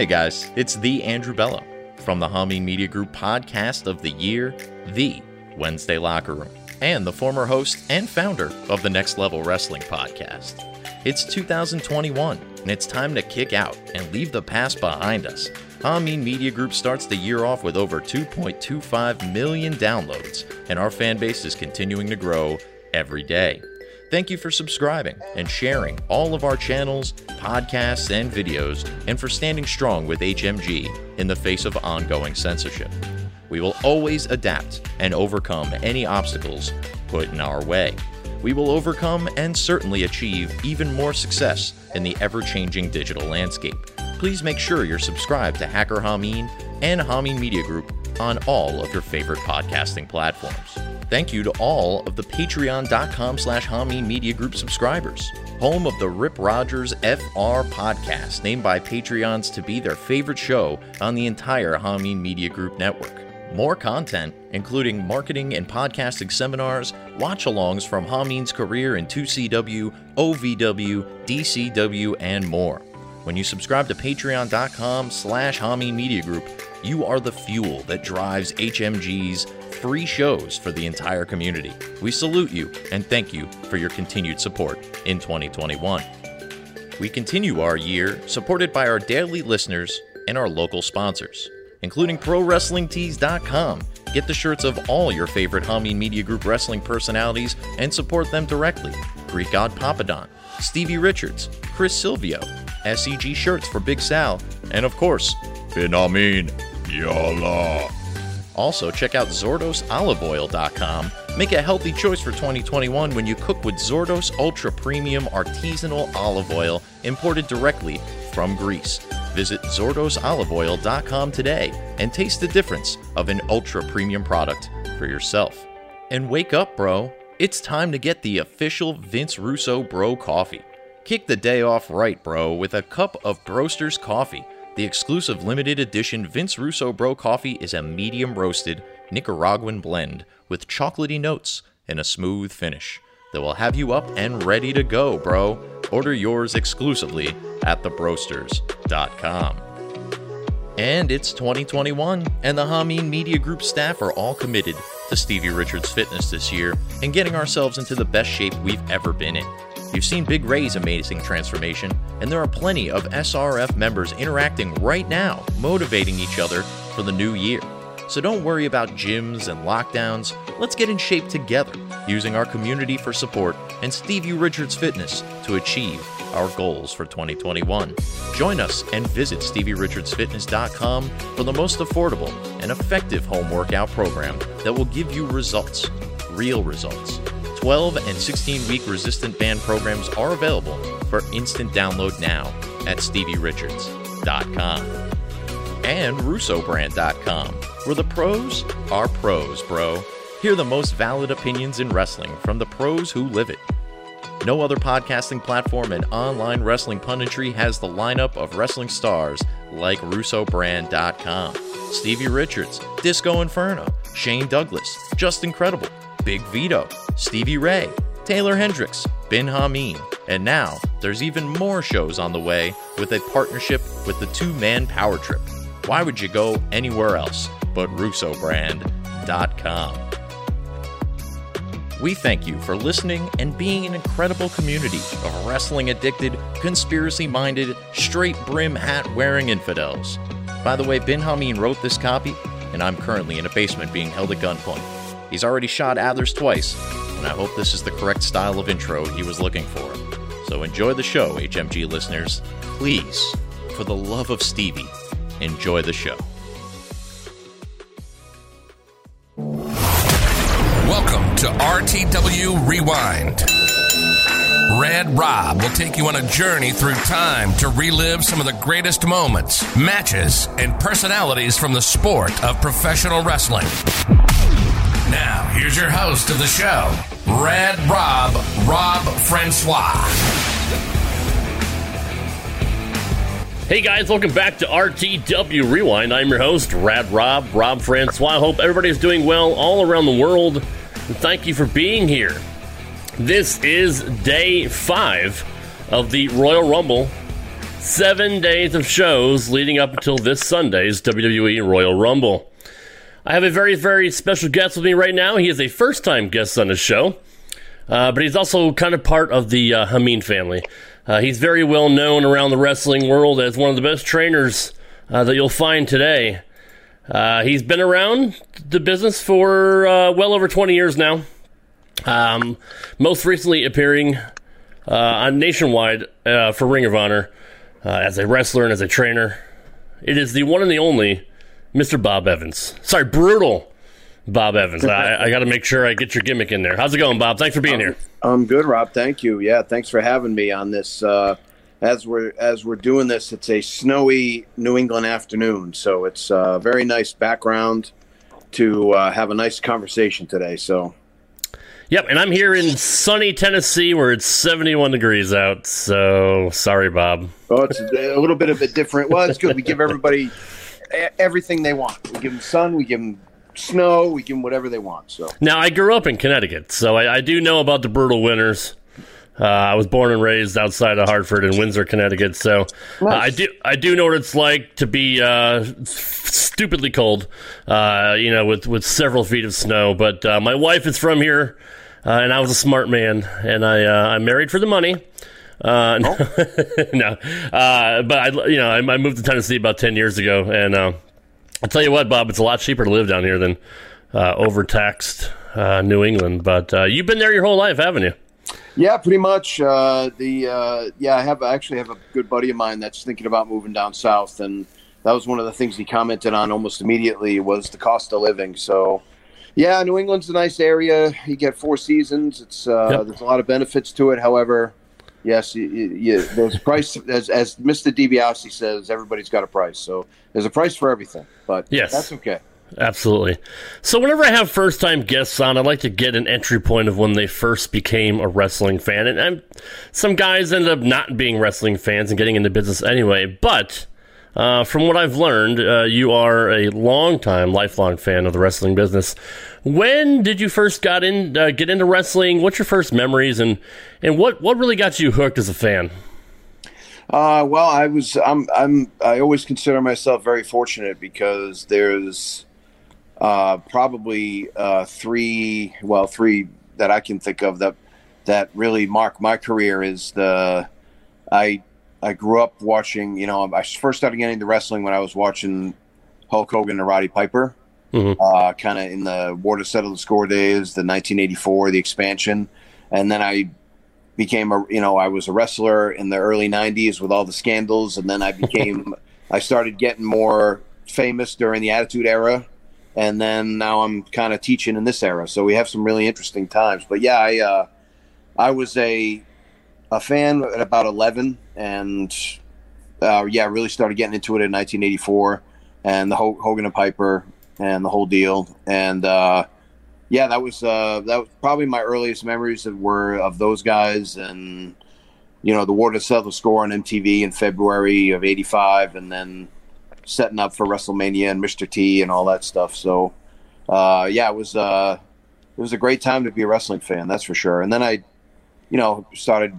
Hey guys, it's the Andrew Bello from the Hameen Media Group podcast of the year, The Wednesday Locker Room, and the former host and founder of the Next Level Wrestling podcast. It's 2021, and it's time to kick out and leave the past behind us. Hameen Media Group starts the year off with over 2.25 million downloads, and our fan base is continuing to grow every day. Thank you for subscribing and sharing all of our channels, podcasts, and videos, and for standing strong with HMG in the face of ongoing censorship. We will always adapt and overcome any obstacles put in our way. We will overcome and certainly achieve even more success in the ever changing digital landscape. Please make sure you're subscribed to Hacker Hameen and Hameen Media Group on all of your favorite podcasting platforms. Thank you to all of the patreon.com slash Hameen Media Group subscribers, home of the Rip Rogers FR podcast, named by Patreons to be their favorite show on the entire Hameen Media Group network. More content, including marketing and podcasting seminars, watch alongs from Hameen's career in 2CW, OVW, DCW, and more. When you subscribe to patreon.com slash Hameen Media Group, you are the fuel that drives HMG's free shows for the entire community. We salute you and thank you for your continued support in 2021. We continue our year supported by our daily listeners and our local sponsors, including ProWrestlingTees.com. Get the shirts of all your favorite Hameen Media Group wrestling personalities and support them directly. Greek God Papadon, Stevie Richards, Chris Silvio, SEG shirts for Big Sal, and of course, Bin Hameen Yalla. Also, check out ZordosOliveOil.com. Make a healthy choice for 2021 when you cook with Zordos Ultra Premium Artisanal Olive Oil imported directly from Greece. Visit ZordosOliveOil.com today and taste the difference of an ultra premium product for yourself. And wake up, bro. It's time to get the official Vince Russo Bro coffee. Kick the day off right, bro, with a cup of Broaster's coffee. The exclusive limited edition Vince Russo Bro coffee is a medium roasted Nicaraguan blend with chocolatey notes and a smooth finish that will have you up and ready to go, bro. Order yours exclusively at thebroasters.com. And it's 2021, and the Hameen Media Group staff are all committed to Stevie Richards Fitness this year and getting ourselves into the best shape we've ever been in. You've seen Big Ray's amazing transformation, and there are plenty of SRF members interacting right now, motivating each other for the new year. So don't worry about gyms and lockdowns. Let's get in shape together using our community for support and Stevie Richards Fitness to achieve our goals for 2021. Join us and visit StevieRichardsFitness.com for the most affordable and effective home workout program that will give you results, real results. 12 and 16 week resistant band programs are available for instant download now at StevieRichards.com and RussoBrand.com, where the pros are pros, bro. Hear the most valid opinions in wrestling from the pros who live it. No other podcasting platform and online wrestling punditry has the lineup of wrestling stars like RussoBrand.com, Stevie Richards, Disco Inferno, Shane Douglas, Justin Credible, Big Vito, Stevie Ray, Taylor Hendricks, Bin Hameen, and now there's even more shows on the way with a partnership with the two man power trip. Why would you go anywhere else but RussoBrand.com? We thank you for listening and being an incredible community of wrestling addicted, conspiracy minded, straight brim hat wearing infidels. By the way, Bin Hameen wrote this copy, and I'm currently in a basement being held at gunpoint. He's already shot Adlers twice, and I hope this is the correct style of intro he was looking for. So enjoy the show, HMG listeners. Please, for the love of Stevie, enjoy the show. Welcome to RTW Rewind. Rad Rob will take you on a journey through time to relive some of the greatest moments, matches, and personalities from the sport of professional wrestling. Now, here's your host of the show, Rad Rob, Rob Francois. Hey guys, welcome back to RTW Rewind. I'm your host, Rad Rob, Rob Francois. I hope everybody's doing well all around the world. And thank you for being here. This is day five of the Royal Rumble seven days of shows leading up until this Sunday's WWE Royal Rumble. I have a very, very special guest with me right now. He is a first time guest on the show, uh, but he's also kind of part of the uh, Hameen family. Uh, he's very well known around the wrestling world as one of the best trainers uh, that you'll find today. Uh, he's been around the business for uh, well over 20 years now. Um, most recently appearing uh, on Nationwide for Ring of Honor as a wrestler and as a trainer. It is the one and the only Mr. Bob Evans. Sorry, brutal Bob Evans. I, I got to make sure I get your gimmick in there. How's it going, Bob? Thanks for being here. I'm good, Rob. Thank you. Yeah, thanks for having me on this. Uh, as we're as we're doing this, it's a snowy New England afternoon, so it's a very nice background to uh, have a nice conversation today. So Yep, and I'm here in sunny Tennessee where it's 71 degrees out. So sorry, Bob. Oh, it's a little bit of a different. Well, it's good. We give everybody everything they want. We give them sun. We give them snow. We give them whatever they want. So now I grew up in Connecticut, so I, I do know about the brutal winters. Uh, I was born and raised outside of Hartford in Windsor, Connecticut, so uh, I do I do know what it's like to be uh, stupidly cold. Uh, you know, with with several feet of snow. But uh, my wife is from here uh, and I was a smart man, and I uh, I married for the money. Uh, no, oh. no. Uh, but I, you know, I, I, moved to Tennessee about ten years ago, and uh, I'll tell you what, Bob, it's a lot cheaper to live down here than uh, overtaxed New England. But you've been there your whole life, haven't you? Yeah, pretty much. the yeah, I have I actually have a good buddy of mine that's thinking about moving down south, and that was one of the things he commented on almost immediately was the cost of living. So yeah, New England's a nice area. You get four seasons. It's uh, yep. there's a lot of benefits to it. However, yes, you, you, there's a price as as Mr. DiBiase says. Everybody's got a price, so there's a price for everything. But yes, that's okay. Absolutely. So, whenever I have first time guests on, I like to get an entry point of when they first became a wrestling fan. And I'm, some guys end up not being wrestling fans and getting into business anyway. But uh, from what I've learned, uh, you are a long-time, lifelong fan of the wrestling business. When did you first got in, uh, get into wrestling? What's your first memories, and and what what really got you hooked as a fan? Uh, well, I was I'm I'm I always consider myself very fortunate because there's uh, probably uh, three well three that I can think of that that really mark my career is the I I grew up watching. You know, I first started getting into wrestling when I was watching Hulk Hogan and Roddy Piper, mm-hmm. uh, kind of in the War to Settle the Score days, the 1984, the expansion, and then I became a. You know, I was a wrestler in the early 90s with all the scandals, and then I became. I started getting more famous during the Attitude Era, and then now I'm kind of teaching in this era. So we have some really interesting times. But yeah, I uh, I was a a fan at about 11 and uh, yeah, really started getting into it in 1984 and the Hogan and Piper and the whole deal. And uh, yeah, that was uh, that was probably my earliest memories of were of those guys and you know the War to Settle the Score on MTV in February of '85, and then setting up for WrestleMania and Mr. T and all that stuff. So uh, yeah, it was uh, it was a great time to be a wrestling fan, that's for sure. And then I, you know, started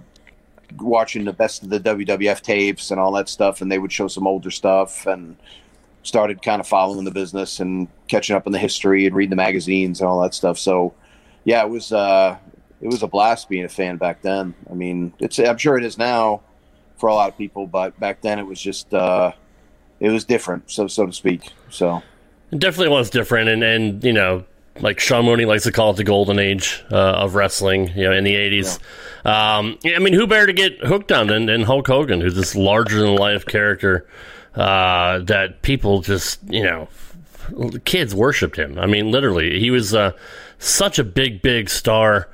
watching the best of the WWF tapes and all that stuff, and they would show some older stuff, and started kind of following the business and catching up on the history and reading the magazines and all that stuff. So, yeah, it was uh, it was a blast being a fan back then. I mean, it's I'm sure it is now for a lot of people, but back then it was just uh, it was different, so so to speak. So. It definitely was different, and, and you know like Sean Mooney likes to call it the golden age uh, of wrestling, you know, in the 80s. Yeah. Um, I mean, who better to get hooked on than, than Hulk Hogan, who's this larger than life character uh, that people just, you know, kids worshipped him. I mean, literally, he was uh, such a big, big star.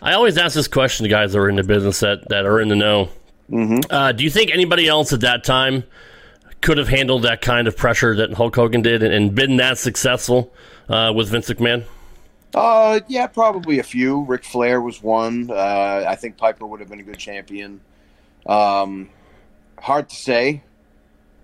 I always ask this question to guys that are in the business that, that are in the know. Mm-hmm. Uh, do you think anybody else at that time could have handled that kind of pressure that Hulk Hogan did and, and been that successful? Uh, with Vince McMahon? Uh, yeah, probably a few. Ric Flair was one. Uh, I think Piper would have been a good champion. Um, hard to say.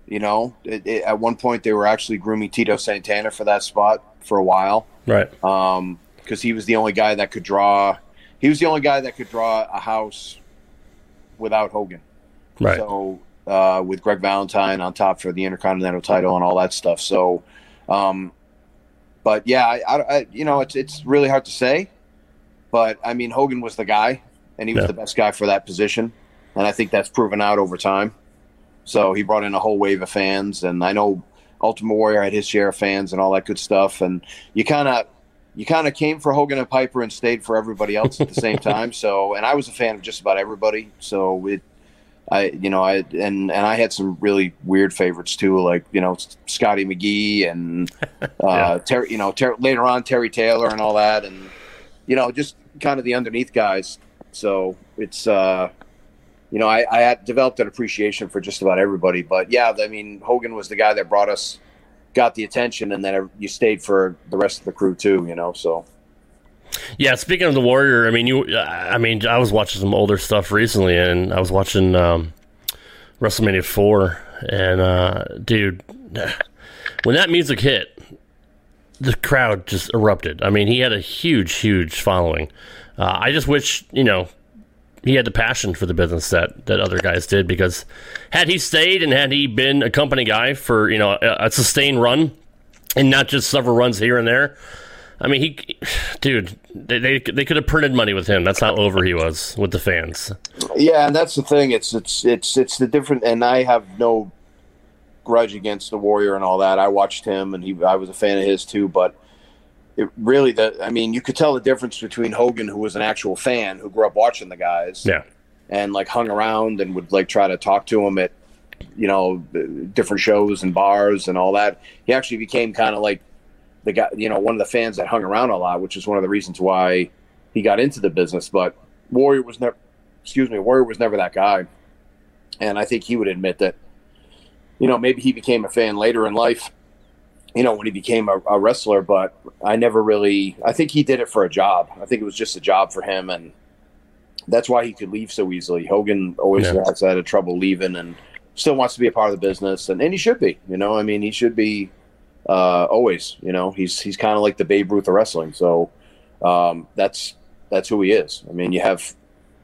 You know, it, it, at one point they were actually grooming Tito Santana for that spot for a while, right? Um, because he was the only guy that could draw. He was the only guy that could draw a house without Hogan, right? So uh, with Greg Valentine on top for the Intercontinental title and all that stuff. So, um, but yeah, I, I, I, you know, it's it's really hard to say. But I mean, Hogan was the guy, and he was Yeah. the best guy for that position, and I think that's proven out over time. So he brought in a whole wave of fans, and I know Ultimate Warrior had his share of fans and all that good stuff. And you kind of you kind of came for Hogan and Piper and stayed for everybody else at the same time. So, and I was a fan of just about everybody. So it, I, you know, I and and I had some really weird favorites too, like you know Scotty McGhee and uh, Yeah. Terry, you know, Ter- later on Terry Taylor and all that, and you know, just kind of the underneath guys. So it's, uh, you know, I, I had developed an appreciation for just about everybody. But yeah, I mean, Hogan was the guy that brought us, got the attention, and then you stayed for the rest of the crew too. You know, so. Yeah, speaking of the Warrior, I mean, you, I mean, I was watching some older stuff recently, and I was watching um, WrestleMania four, and uh, dude, when that music hit, the crowd just erupted. I mean, he had a huge, huge following. Uh, I just wish, you know, he had the passion for the business that that other guys did because had he stayed and had he been a company guy for you know a, a sustained run and not just several runs here and there. I mean, he, dude, they, they they could have printed money with him. That's how over he was with the fans. Yeah, and that's the thing. It's it's it's it's the different. And I have no grudge against the Warrior and all that. I watched him, and he I was a fan of his too. But it really, the I mean, you could tell the difference between Hogan, who was an actual fan who grew up watching the guys, Yeah, and like hung around and would like try to talk to him at you know different shows and bars and all that. He actually became kind of like the guy, you know, one of the fans that hung around a lot, which is one of the reasons why he got into the business. But Warrior was never, excuse me, Warrior was never that guy, and I think he would admit that. You know, maybe he became a fan later in life. You know, when he became a, a wrestler, but I never really. I think he did it for a job. I think it was just a job for him, and that's why he could leave so easily. Hogan always Yeah. has had a trouble leaving, and still wants to be a part of the business, and, and he should be. You know, I mean, he should be uh, always. You know, he's he's kind of like the Babe Ruth of wrestling. So um, that's that's who he is. I mean, you have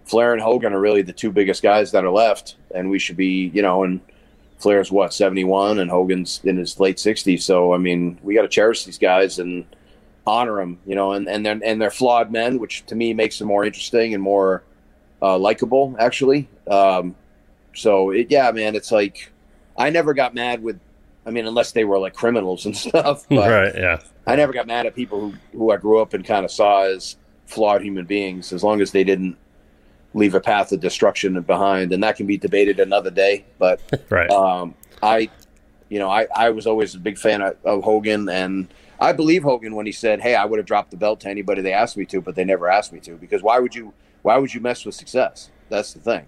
Flair and Hogan are really the two biggest guys that are left, and we should be, you know, and Flair's what seventy one, and Hogan's in his late sixties. So I mean, we got to cherish these guys and honor them, you know, and and they're and they're flawed men, which to me makes them more interesting and more uh, likable, actually. Um, so it, yeah, man, it's like I never got mad with. I mean, unless they were like criminals and stuff. But right. Yeah, I never got mad at people who, who I grew up and kind of saw as flawed human beings, as long as they didn't leave a path of destruction behind. And that can be debated another day. But right. um, I, you know, I, I was always a big fan of, of Hogan, and I believe Hogan when he said, "Hey, I would have dropped the belt to anybody they asked me to, but they never asked me to." Because why would you? Why would you mess with success? That's the thing.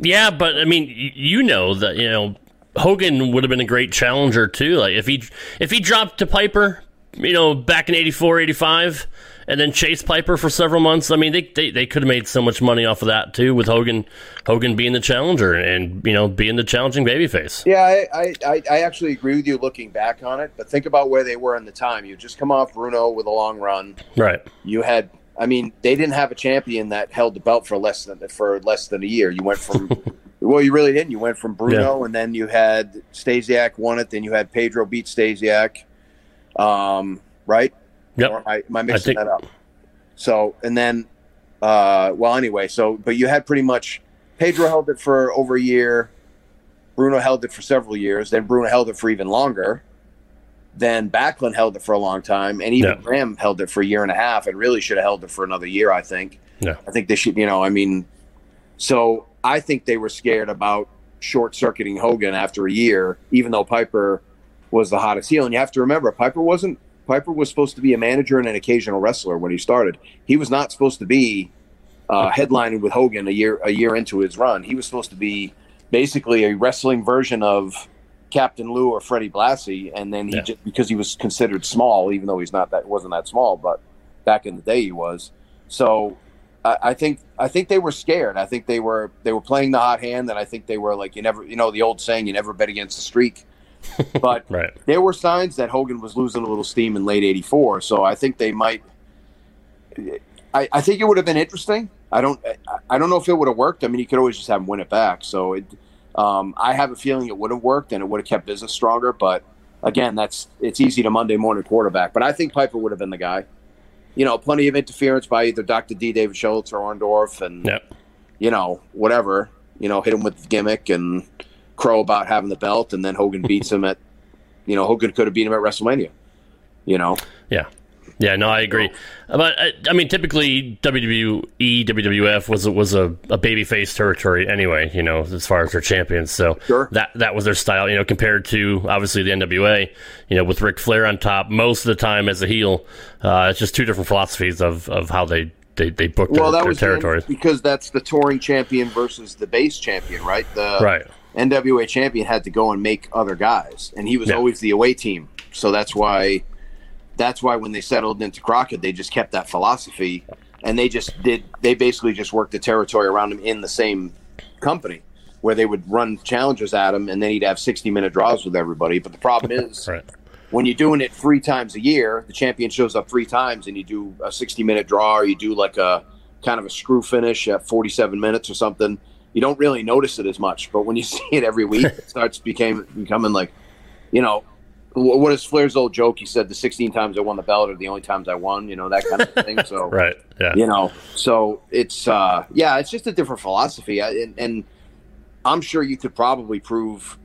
Yeah, but I mean, you know that you know Hogan would have been a great challenger too. Like if he if he dropped to Piper, you know, back in 84, 85, and then chased Piper for several months. I mean, they they, they could have made so much money off of that too, with Hogan Hogan being the challenger and you know being the challenging babyface. Yeah, I, I, I, I actually agree with you looking back on it. But think about where they were in the time. You just come off Bruno with a long run. Right. You had, I mean, they didn't have a champion that held the belt for less than for less than a year. You went from, well, you really didn't. You went from Bruno, and then you had Stasiak won it. Then you had Pedro beat Stasiak, um, right? Yep. Or am I, am I mixing think- that up? So, and then, uh, well, anyway, so, but you had pretty much Pedro held it for over a year. Bruno held it for several years. Then Bruno held it for even longer. Then Backlund held it for a long time, and even Yeah. Graham held it for a year and a half, and really should have held it for another year. I think. Yeah. I think they should. You know, I mean, so I think they were scared about short circuiting Hogan after a year, even though Piper was the hottest heel. And you have to remember, Piper wasn't. Piper was supposed to be a manager and an occasional wrestler when he started. He was not supposed to be uh, headlining with Hogan a year a year into his run. He was supposed to be basically a wrestling version of Captain Lou or Freddie Blassie, and then he Yeah. just because he was considered small, even though he's not that wasn't that small, but back in the day he was. So I, I think I think they were scared. I think they were they were playing the hot hand, and I think they were like you never you know the old saying you never bet against the streak. But Right. there were signs that Hogan was losing a little steam in late '84, so I think they might. I, I think it would have been interesting. I don't. I- I don't know if it would have worked. I mean, you could always just have him win it back. So it. Um, I have a feeling it would have worked and it would have kept business stronger. But again, that's it's easy to Monday morning quarterback. But I think Piper would have been the guy. You know, plenty of interference by either Dr. D. David Schultz or Orndorff, and Yep. you know whatever. You know, hit him with the gimmick and crow about having the belt, and then Hogan beats him at. You know, Hogan could have beat him at WrestleMania. You know, Yeah. Yeah, no, I agree. But I, I mean, typically WWE, WWF was a, was a, a babyface territory anyway. You know, as far as their champions, so Sure. that that was their style. You know, compared to obviously the NWA. You know, with Ric Flair on top most of the time as a heel. Uh, it's just two different philosophies of, of how they they, they book well, their, that their was the- territories. because that's the touring champion versus the base champion, right? The Right. NWA champion had to go and make other guys, and he was Yeah. always the away team. So that's why, that's why when they settled into Crockett, they just kept that philosophy, and they just did. They basically just worked the territory around him in the same company, where they would run challenges at him, and then he'd have sixty minute draws with everybody. But the problem is, Right. when you're doing it three times a year, the champion shows up three times, and you do a 60 minute draw, or you do like a kind of a screw finish at 47 minutes or something. You don't really notice it as much, but when you see it every week, it starts became becoming like, you know, what is Flair's old joke? He said the 16 times I won the belt are the only times I won, you know, that kind of thing. So Right. Yeah. you know so it's uh yeah it's just a different philosophy I, and, and i'm sure you could probably prove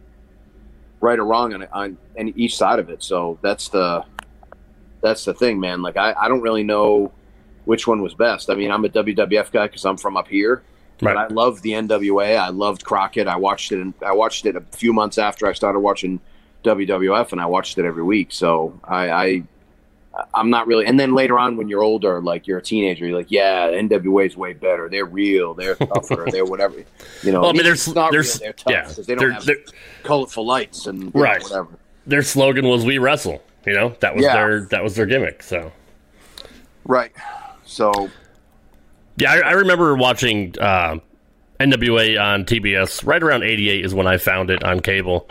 right or wrong on, on on each side of it so that's the that's the thing man like i, I don't really know which one was best i mean i'm a wwf guy because i'm from up here but i loved the nwa i loved crockett i watched it and i watched it a few months after i started watching wwf and i watched it every week so i i I'm not really. And then later on, when you're older, like you're a teenager, you're like, yeah, NWA is way better. They're real. They're tougher. they're whatever. You know, Well, I mean, there's- there's- real. They're tough yeah, they don't there- have there- colorful lights and you know, Right. whatever. Their slogan was "We wrestle." You know, that was Yeah. their that was their gimmick. So. Right. So Yeah, I, I remember watching uh, NWA on TBS right around '88 is when I found it on cable.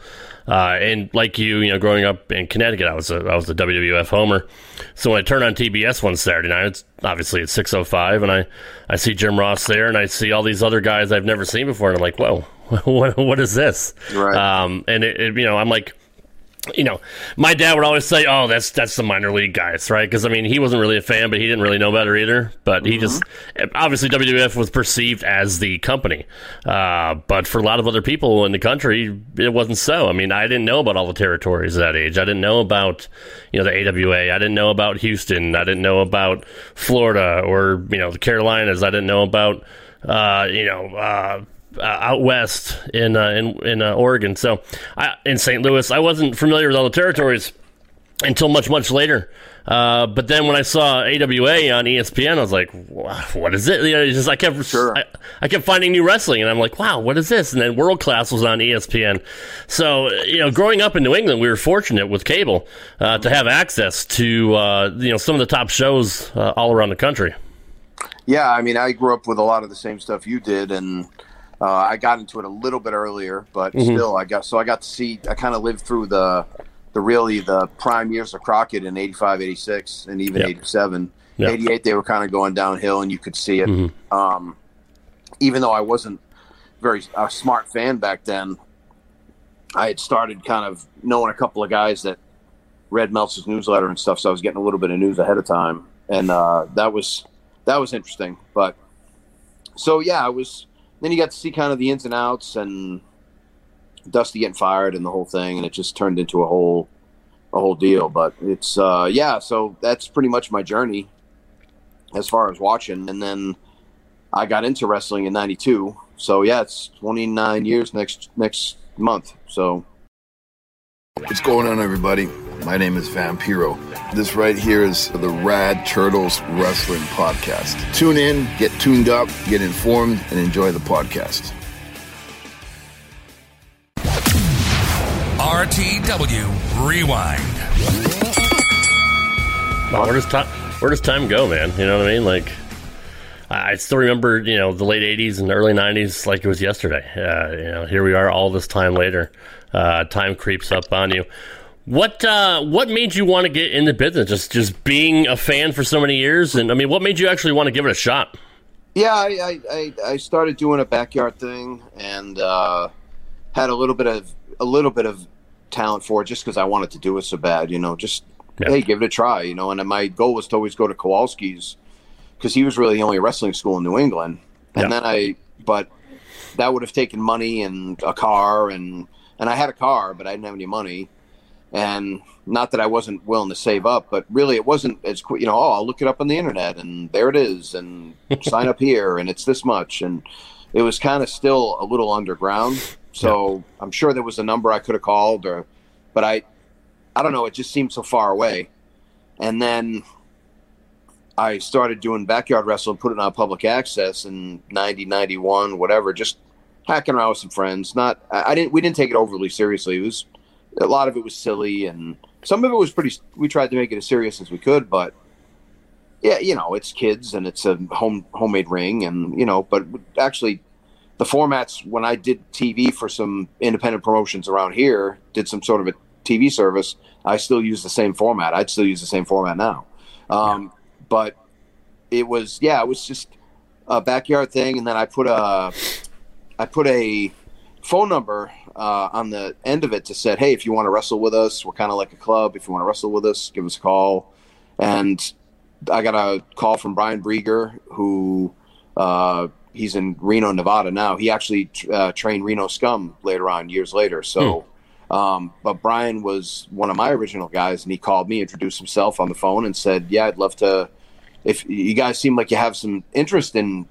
Uh, and like you, you know, growing up in Connecticut, I was a, I was a WWF homer. So when I turn on TBS one Saturday night, it's obviously it's 6:05, and I I see Jim Ross there, and I see all these other guys I've never seen before, and I'm like, whoa, what what is this? Right. Um, and it, it, you know, I'm like you know, my dad would always say, "Oh, that's that's the minor league guys, right?" Because I mean, he wasn't really a fan, but he didn't really know better either. But he just obviously WWF was perceived as the company, uh, but for a lot of other people in the country, it wasn't so. I mean, I didn't know about all the territories at that age. I didn't know about you know the AWA. I didn't know about Houston. I didn't know about Florida or you know the Carolinas. I didn't know about uh, you know. Uh, uh, out west in uh, in in uh, Oregon. So I, in St. Louis, I wasn't familiar with all the territories until much much later. Uh, but then when I saw AWA on ESPN, I was like, "What is it?" You know, just I kept Sure. I, I kept finding new wrestling, and I'm like, "Wow, what is this?" And then World Class was on ESPN. So you know, growing up in New England, we were fortunate with cable uh, to have access to uh, you know some of the top shows uh, all around the country. yeah, I mean, I grew up with a lot of the same stuff you did, and uh, I got into it a little bit earlier, but Mm-hmm. still, I got so I got to see. I kind of lived through the the really the prime years of Crockett in 85, 86, and even Yep. 87. Yep. 88, they were kind of going downhill, and you could see it. Um, even though I wasn't very a smart fan back then, I had started kind of knowing a couple of guys that read Meltzer's newsletter and stuff, so I was getting a little bit of news ahead of time, and uh, that was that was interesting. But so yeah, I was. Then you got to see kind of the ins and outs and Dusty getting fired and the whole thing, and it just turned into a whole a whole deal. But it's uh, yeah, so that's pretty much my journey as far as watching, and then I got into wrestling in '92. So yeah, it's 29 years next next month. So What's going on, everybody? My name is Vampiro. This right here is the Rad Turtles Wrestling Podcast. Tune in, get tuned up, get informed, and enjoy the podcast. RTW Rewind. Wow, where does time where does time go, man? You know what I mean? Like I I still remember, you know, the late '80s and early '90s like it was yesterday. Uh, you know, here we are, all this time later. Uh, time creeps up on you. What uh, what made you want to get in the business? Just just being a fan for so many years, and I mean, what made you actually want to give it a shot? Yeah, I, I, I, I started doing a backyard thing, and uh, had a little bit of a little bit of talent for it just because I wanted to do it so bad. You know, just Yeah. hey, give it a try. You know, and my goal was to always go to Kowalski's because he was really the only wrestling school in New England. And Yeah. then I, but that would have taken money and a car and and I had a car, but I didn't have any money. And not that I wasn't willing to save up, but really it wasn't as quick. You know, oh, I'll look it up on the internet, and there it is, and sign up here, and it's this much, and it was kind of still a little underground. So I'm sure there was a number I could have called, or, but I, I don't know. It just seemed so far away. And then I started doing backyard wrestling, putting it on public access in 90, 91, whatever, just hacking around with some friends. Not, I, I didn't, we didn't take it overly seriously. It was, a lot of it was silly and some of it was pretty, we tried to make it as serious as we could, but yeah, you know, it's kids and it's a home, homemade ring and, you know, but actually the formats when I did TV for some independent promotions around here, did some sort of a TV service, I still use the same format. I'd still use the same format now. Um, But it was, yeah, it was just a backyard thing. And then I put a, I put a phone number uh, on the end of it to said, hey, if you want to wrestle with us, we're kind of like a club. If you want to wrestle with us, give us a call. And I got a call from Brian Brieger, who uh, he's in Reno, Nevada now. He actually uh, trained Reno Scum later on, years later. So, um, but Brian was one of my original guys, and he called me, introduced himself on the phone, and said, "Yeah, I'd love to. If you guys seem like you have some interest in,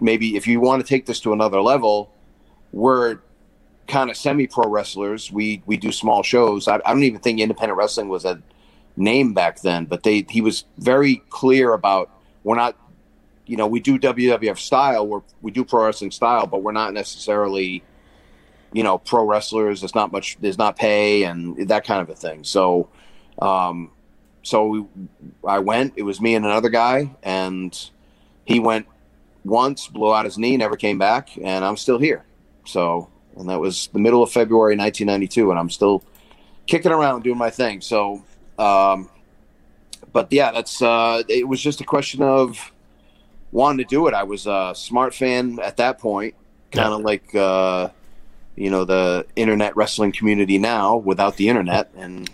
maybe if you want to take this to another level, we're kind of semi-pro wrestlers. We we do small shows. I, I don't even think independent wrestling was a name back then, but they he was very clear about we're not you know, we do WWF style, we're, we do pro wrestling style, but we're not necessarily, you know, pro wrestlers. There's not much, there's not pay and that kind of a thing. So, um, so we, I went, it was me and another guy, and he went once, blew out his knee, never came back, and I'm still here. So, and that was the middle of February 1992, and I'm still kicking around doing my thing. So, um, but yeah, that's, uh, it was just a question of, wanting to do it. I was a smart fan at that point, kind of like uh, you know the internet wrestling community now without the internet and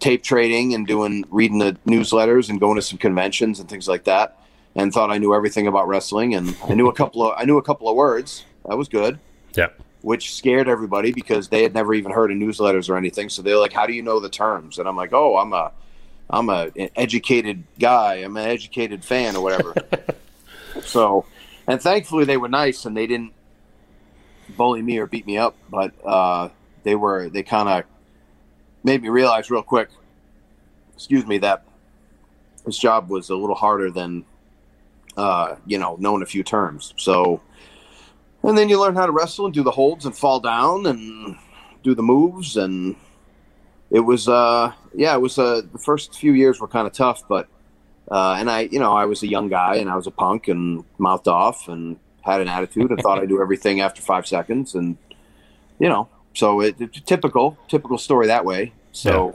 tape trading and doing reading the newsletters and going to some conventions and things like that. And thought I knew everything about wrestling, and I knew a couple of I knew a couple of words. That was good, Yeah. which scared everybody because they had never even heard of newsletters or anything. So they're like, "How do you know the terms?" And I'm like, "Oh, I'm a I'm a an educated guy. I'm an educated fan or whatever." So, and thankfully they were nice and they didn't bully me or beat me up, but uh, they were they kind of made me realize real quick. Excuse me that this job was a little harder than uh, you know knowing a few terms. So, and then you learn how to wrestle and do the holds and fall down and do the moves and it was uh yeah it was uh the first few years were kind of tough but uh, and I, you know, I was a young guy and I was a punk and mouthed off and had an attitude and thought I'd do everything after five seconds. And, you know, so it, it typical, typical story that way. So,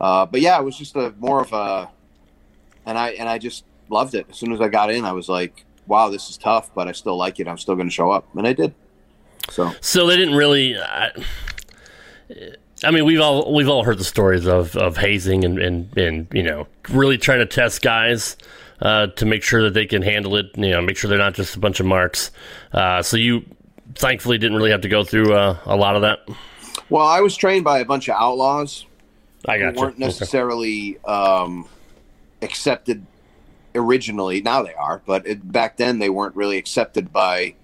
uh, but yeah, it was just a more of a, and I, and I just loved it. As soon as I got in, I was like, wow, this is tough, but I still like it. I'm still going to show up. And I did. So, So they didn't really. I, I mean, we've all we've all heard the stories of, of hazing and, and, and you know really trying to test guys uh, to make sure that they can handle it. You know, make sure they're not just a bunch of marks. Uh, so you thankfully didn't really have to go through uh, a lot of that. well, I was trained by a bunch of outlaws I who got weren't you. Okay. necessarily um, accepted originally. Now they are, but it, back then they weren't really accepted by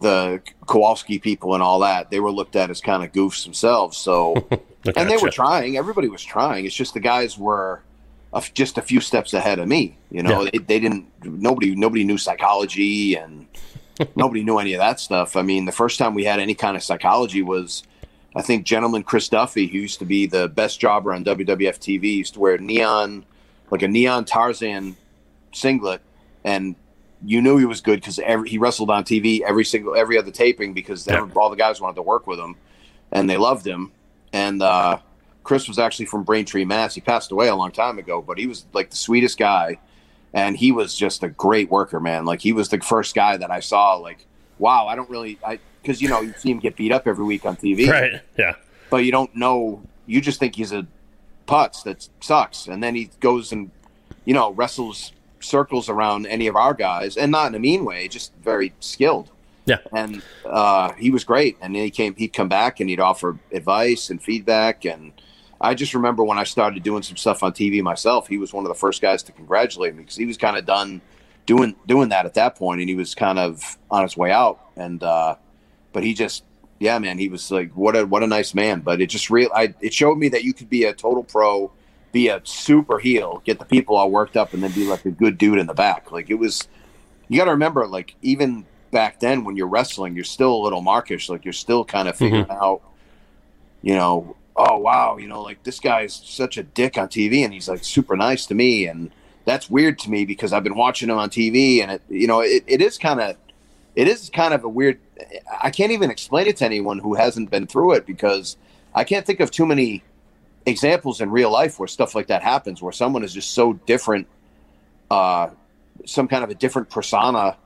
the Kowalski people and all that. They were looked at as kind of goofs themselves. So, and they were trying. Everybody was trying. It's just the guys were a just a few steps ahead of me. You know, Yeah. they, they didn't. Nobody nobody knew psychology and nobody knew any of that stuff. I mean, the first time we had any kind of psychology was. I think gentleman Chris Duffy, who used to be the best jobber on WWF TV, used to wear neon, like a neon Tarzan singlet, and you knew he was good because every he wrestled on TV every single every other taping because Yeah. every- all the guys wanted to work with him, and they loved him. And uh, Chris was actually from Braintree, Mass. He passed away a long time ago, but he was like the sweetest guy, and he was just a great worker, man. Like he was the first guy that I saw. Like, wow, I don't really, I because you know you see him get beat up every week on TV, Right. Yeah. but you don't know. You just think he's a putz that sucks, and then he goes and you know wrestles circles around any of our guys, and not in a mean way, just very skilled. Yeah. And uh, he was great, and then he came. He'd come back and he'd offer advice and feedback, and I just remember when I started doing some stuff on TV myself, he was one of the first guys to congratulate me because he was kind of done doing doing that at that point, and he was kind of on his way out, and uh, but he just yeah, man, he was like, what a what a nice man. But it just real, I it showed me that you could be a total pro, be a super heel, get the people all worked up, and then be like a good dude in the back. Like it was, you got to remember, like even back then when you're wrestling, you're still a little markish. Like you're still kind of mm-hmm. figuring out, you know, oh wow, you know, like this guy's such a dick on TV, and he's like super nice to me, and that's weird to me because I've been watching him on TV, and it, you know, it, it is kind of it is kind of a weird i can't even explain it to anyone who hasn't been through it because i can't think of too many examples in real life where stuff like that happens where someone is just so different uh some kind of a different persona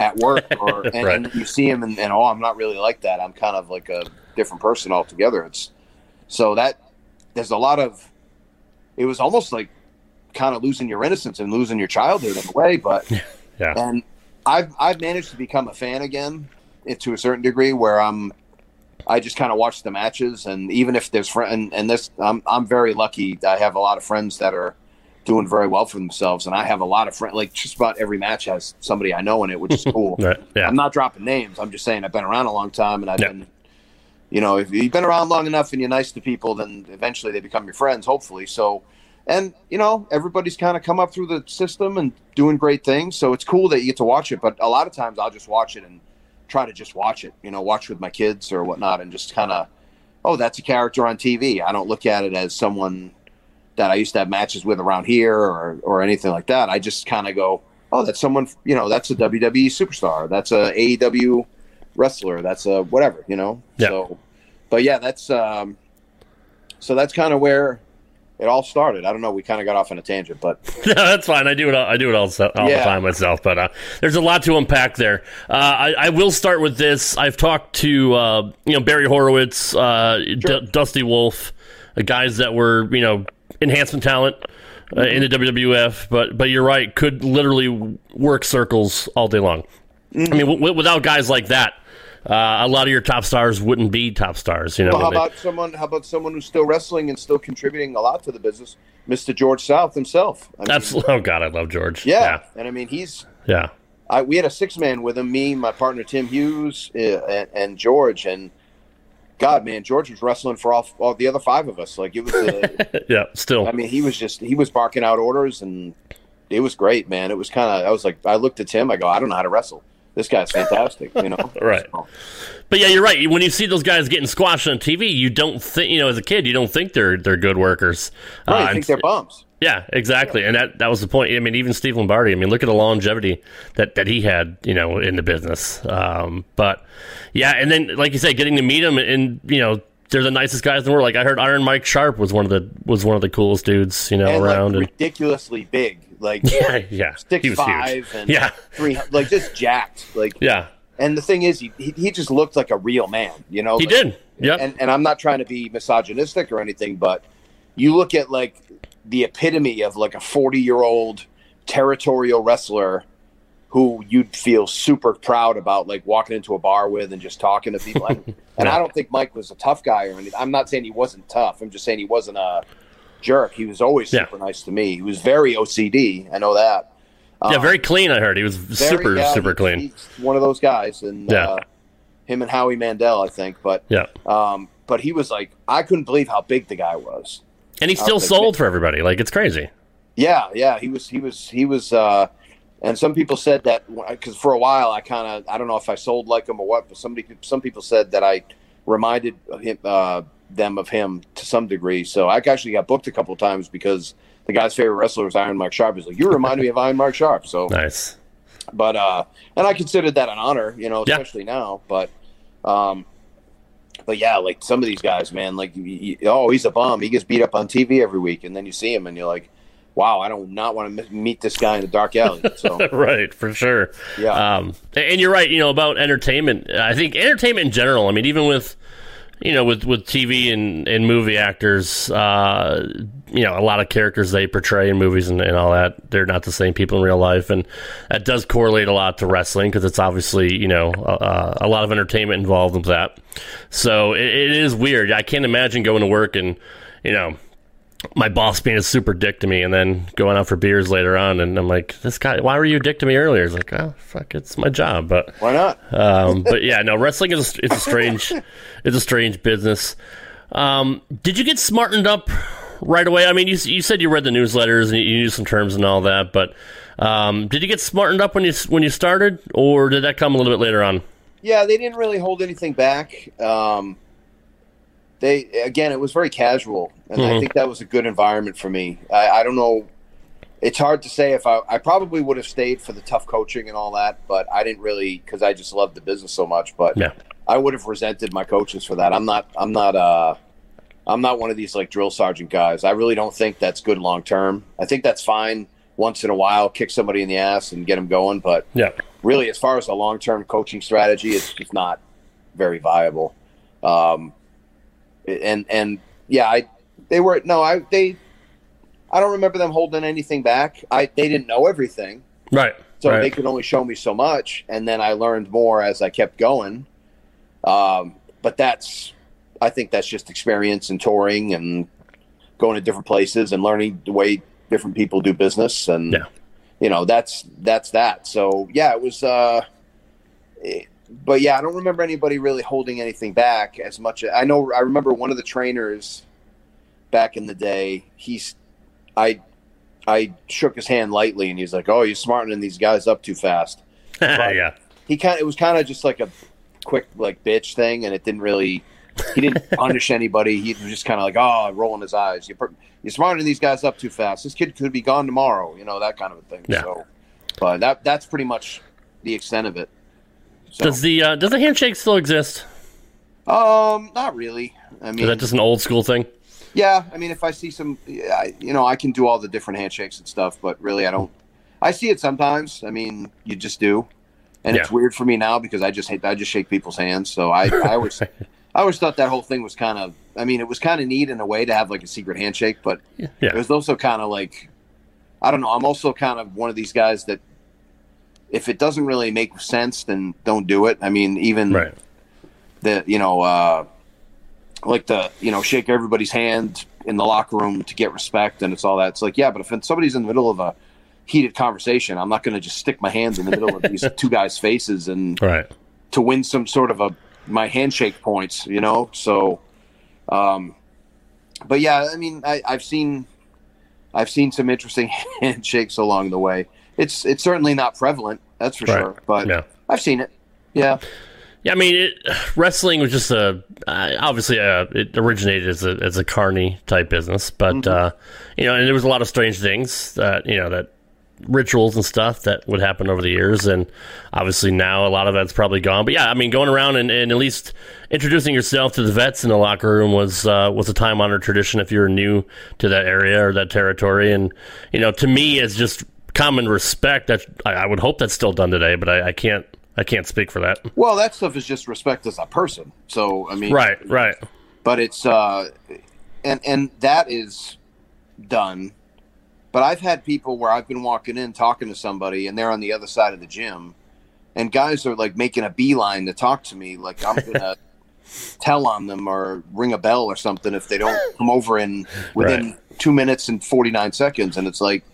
at work or and, Right. and you see him and, and oh i'm not really like that i'm kind of like a different person altogether it's so that there's a lot of it was almost like kind of losing your innocence and losing your childhood in a way but Yeah. and I've I've managed to become a fan again eh, to a certain degree where I'm I just kind of watch the matches and even if there's friend and, and this I'm I'm very lucky I have a lot of friends that are doing very well for themselves and I have a lot of friends like just about every match has somebody I know in it which is cool. Right. Yeah. I'm not dropping names. I'm just saying I've been around a long time and I've Yeah. been you know, if you've been around long enough and you're nice to people, then eventually they become your friends, hopefully. So, and you know, everybody's kind of come up through the system and doing great things. So it's cool that you get to watch it. But a lot of times I'll just watch it and try to just watch it, you know, watch with my kids or whatnot, and just kind of, oh, that's a character on TV. I don't look at it as someone that I used to have matches with around here or or anything like that. I just kind of go, oh, that's someone, you know, that's a WWE superstar. That's a AEW wrestler. That's a whatever, you know. Yeah. So, but yeah, that's um, so that's kind of where it all started. I don't know. We kind of got off on a tangent, but no, that's fine. I do it. All, I do it all, all the time myself. But uh, there's a lot to unpack there. Uh, I, I will start with this. I've talked to uh, you know Barry Horowitz, uh, D- Dusty Wolfe, guys that were you know enhancement talent. Uh, in the WWF, but but you're right. Could literally work circles all day long. I mean, w- without guys like that, uh, a lot of your top stars wouldn't be top stars. You know, well, how they- about someone? How about someone who's still wrestling and still contributing a lot to the business, Mister George South himself? I mean, absolutely. Oh God, I love George. yeah. And I mean, he's yeah, I, we had a six man with him, me, my partner Tim Hughes, uh, and, and George. And God, man, George was wrestling for all, all the other five of us. Like it was, uh, yeah. Still, I mean, he was just he was barking out orders, and it was great, man. It was kind of I was like, I looked at Tim, I go, I don't know how to wrestle. This guy's fantastic, you know. Right. So, But yeah, you're right. When you see those guys getting squashed on TV, you don't think, you know, as a kid, you don't think they're they're good workers. right, Uh, I think they're bums. yeah, exactly. And that that was the point. I mean, even Steve Lombardi. I mean, look at the longevity that that he had, you know, in the business. Um, but yeah, and then like you say, getting to meet him, and you know, they're the nicest guys in the world. Like I heard Iron Mike Sharpe was one of the was one of the coolest dudes, you know, And around. like ridiculously big, like yeah, yeah, six he was five huge. and Yeah, three, like just jacked. Like, yeah, and the thing is, he, he he just looked like a real man, you know. he Like, did. yeah. and and I'm not trying to be misogynistic or anything, but you look at like the epitome of like a 40 year old territorial wrestler who you'd feel super proud about like walking into a bar with and just talking to people. And, and I don't think Mike was a tough guy or anything. I'm not saying he wasn't tough. I'm just saying he wasn't a jerk. He was always Yeah. super nice to me. He was very OCD. I know that. yeah, Um, very clean. I heard he was very- super yeah, super clean. He's one of those guys, and Yeah. uh, him and Howie Mandel, I think. But Yeah, um, but he was like, I couldn't believe how big the guy was. and he still sold for everybody. Like it's crazy. Yeah, yeah, he was, he was, he was. Uh, and some people said that because for a while I kind of, I don't know if I sold like him or what, but somebody, some people said that I reminded him, uh, them of him to some degree. So I actually got booked a couple of times because the guy's favorite wrestler was Iron Mike Sharpe. He's like, you remind me of Iron Mike Sharpe. So Nice. but uh and i considered that an honor you know Yeah. especially now but um but yeah like some of these guys man like you, you, oh he's a bum he gets beat up on tv every week and then you see him and you're like wow, I do not not want to meet this guy in the dark alley. So right, for sure. Yeah. Um, and you're right. You know about entertainment. I think entertainment in general. I mean, even with you know with with TV and and movie actors, uh, you know, a lot of characters they portray in movies and, and all that, they're not the same people in real life, and that does correlate a lot to wrestling because it's obviously you know uh, a lot of entertainment involved with that. So it, it is weird. I can't imagine going to work and you know my boss being a super dick to me and then going out for beers later on and I'm like, this guy why were you a dick to me earlier? It's like, oh fuck, it's my job. But why not? um, but yeah, no, wrestling is a, it's a strange it's a strange business. Um, did you get smartened up right away? I mean, you you said you read the newsletters and you knew some terms and all that, but um, did you get smartened up when you when you started, or did that come a little bit later on? Yeah, they didn't really hold anything back. Um, they again, it was very casual, and mm-hmm. I think that was a good environment for me. I, I don't know. It's hard to say if I, I probably would have stayed for the tough coaching and all that, but I didn't really because I just loved the business so much. But yeah. I would have resented my coaches for that. I'm not. I'm not. Uh, I'm not one of these like drill sergeant guys. I really don't think that's good long term. I think that's fine once in a while, kick somebody in the ass and get them going. But yeah, really, as far as a long term coaching strategy, it's just not very viable. Um, and and yeah, I they were no, I they I don't remember them holding anything back. I they didn't know everything, right? So right. they could only show me so much, and then I learned more as I kept going. Um, but that's I think that's just experience and touring and going to different places and learning the way different people do business and yeah. you know that's that's that. So yeah, it was. Uh, it, but yeah, I don't remember anybody really holding anything back as much. I know I remember one of the trainers back in the day. He's I I shook his hand lightly, and he's like, "Oh, you're smartening these guys up too fast." yeah, he kind. It was kind of just like a quick like bitch thing, and it didn't really. He didn't punish anybody. He was just kind of like, oh, rolling his eyes. You're, you're smartening these guys up too fast. This kid could be gone tomorrow. You know that kind of a thing. Yeah. So, but that that's pretty much the extent of it. So. Does the uh, does the handshake still exist? Um, not really. I mean, is that just an old school thing? Yeah, I mean, if I see some, you know, I can do all the different handshakes and stuff, but really, I don't. I see it sometimes. I mean, you just do, and yeah. it's weird for me now because I just hate. I just shake people's hands. So I, I always, I always thought that whole thing was kind of. I mean, it was kind of neat in a way to have like a secret handshake, but yeah. it was also kind of like, I don't know. I'm also kind of one of these guys that if it doesn't really make sense, then don't do it. I mean, even right. the you know, uh, like the you know, shake everybody's hand in the locker room to get respect, and it's all that. It's like, yeah, but if somebody's in the middle of a heated conversation, I'm not going to just stick my hands in the middle of these two guys' faces and right. to win some sort of a my handshake points, you know. So, um, but yeah, I mean, I, I've seen I've seen some interesting handshakes along the way it's it's certainly not prevalent. That's for right. sure. But yeah. I've seen it. Yeah. Yeah, I mean, it, wrestling was just a uh, obviously uh, it originated as a as a carny type business, but mm-hmm. uh, you know, and there was a lot of strange things that you know that rituals and stuff that would happen over the years, and obviously now a lot of that's probably gone. But yeah, I mean, going around and, and at least introducing yourself to the vets in the locker room was uh, was a time honored tradition if you're new to that area or that territory, and you know, to me, it's just common respect. That I, I would hope that's still done today, but I, I, can't I can't speak for that. Well, that stuff is just respect as a person. So I mean, right, right. But it's uh, and and that is done. But I've had people where I've been walking in talking to somebody, and they're on the other side of the gym, and guys are like making a beeline to talk to me, like I'm gonna. tell on them or ring a bell or something if they don't come over in within right. two minutes and 49 seconds and it's like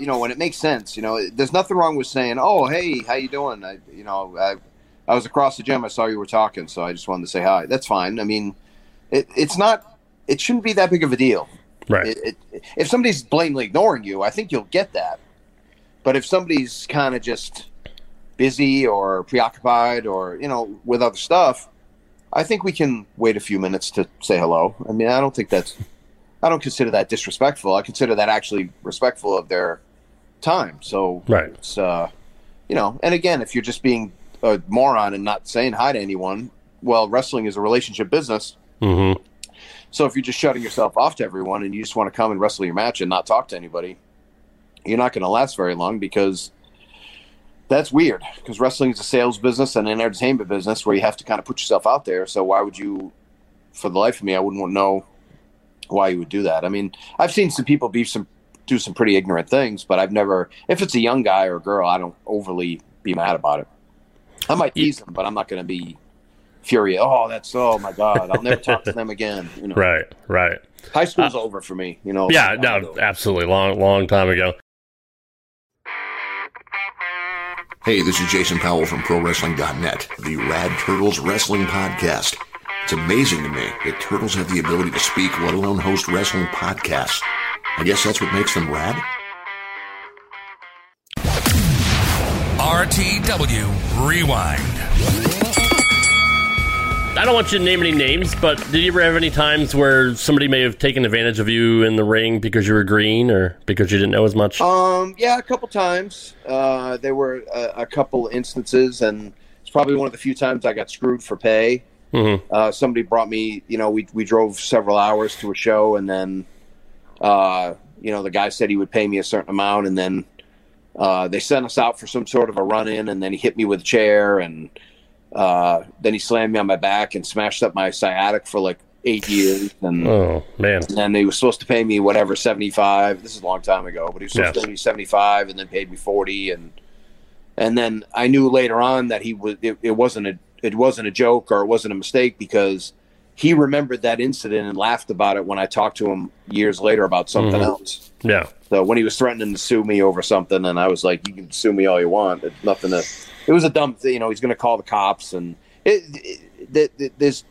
You know, when it makes sense, you know, there's nothing wrong with saying, "Oh, hey, how you doing?" I, you know, I, I was across the gym. I saw you were talking, so I just wanted to say hi. That's fine. I mean, it, it's not. It shouldn't be that big of a deal. Right. It, it, if somebody's blatantly ignoring you, I think you'll get that. But if somebody's kind of just busy or preoccupied or you know with other stuff, I think we can wait a few minutes to say hello. I mean, I don't think that's I don't consider that disrespectful. I consider that actually respectful of their time. So right. it's uh, you know, and again, if you're just being a moron and not saying hi to anyone, well, wrestling is a relationship business. Mm-hmm. So if you're just shutting yourself off to everyone and you just want to come and wrestle your match and not talk to anybody, you're not going to last very long because that's weird. Because wrestling is a sales business and an entertainment business where you have to kind of put yourself out there. So why would you, for the life of me, I wouldn't know why you would do that. I mean, I've seen some people be some do some pretty ignorant things, but I've never. If it's a young guy or a girl, I don't overly be mad about it. I might tease them, but I'm not going to be furious. Oh, that's oh my god, I'll never talk to them again. You know, Right, right. high school's uh, over for me. You know. Yeah, Long no, ago. absolutely. Long, long time ago. Hey, this is Jason Powell from ProWrestling.net, the Rad Turtles Wrestling Podcast. It's amazing to me that turtles have the ability to speak, let alone host wrestling podcasts. I guess that's what makes them rad. RTW Rewind. I don't want you to name any names, but did you ever have any times where somebody may have taken advantage of you in the ring because you were green or because you didn't know as much? Um, yeah, a couple times. Uh, there were a, a couple instances, and it's probably one of the few times I got screwed for pay. Mhm. Uh, somebody brought me, you know, we we drove several hours to a show, and then, uh, you know, the guy said he would pay me a certain amount, and then uh, they sent us out for some sort of a run in, and then he hit me with a chair, and uh, then he slammed me on my back and smashed up my sciatic for like eight years, and. Oh man, And he was supposed to pay me whatever seventy five. This is a long time ago, but he was supposed Yeah. to pay me seventy five, and then paid me forty, and and then I knew later on that he was it, it wasn't a it wasn't a joke or it wasn't a mistake because he remembered that incident and laughed about it when I talked to him years later about something Mhm. else. yeah, So when he was threatening to sue me over something, and I was like, "You can sue me all you want. It's nothing to." It was a dumb thing, you know. He's going to call the cops, and it, it, it, it- there's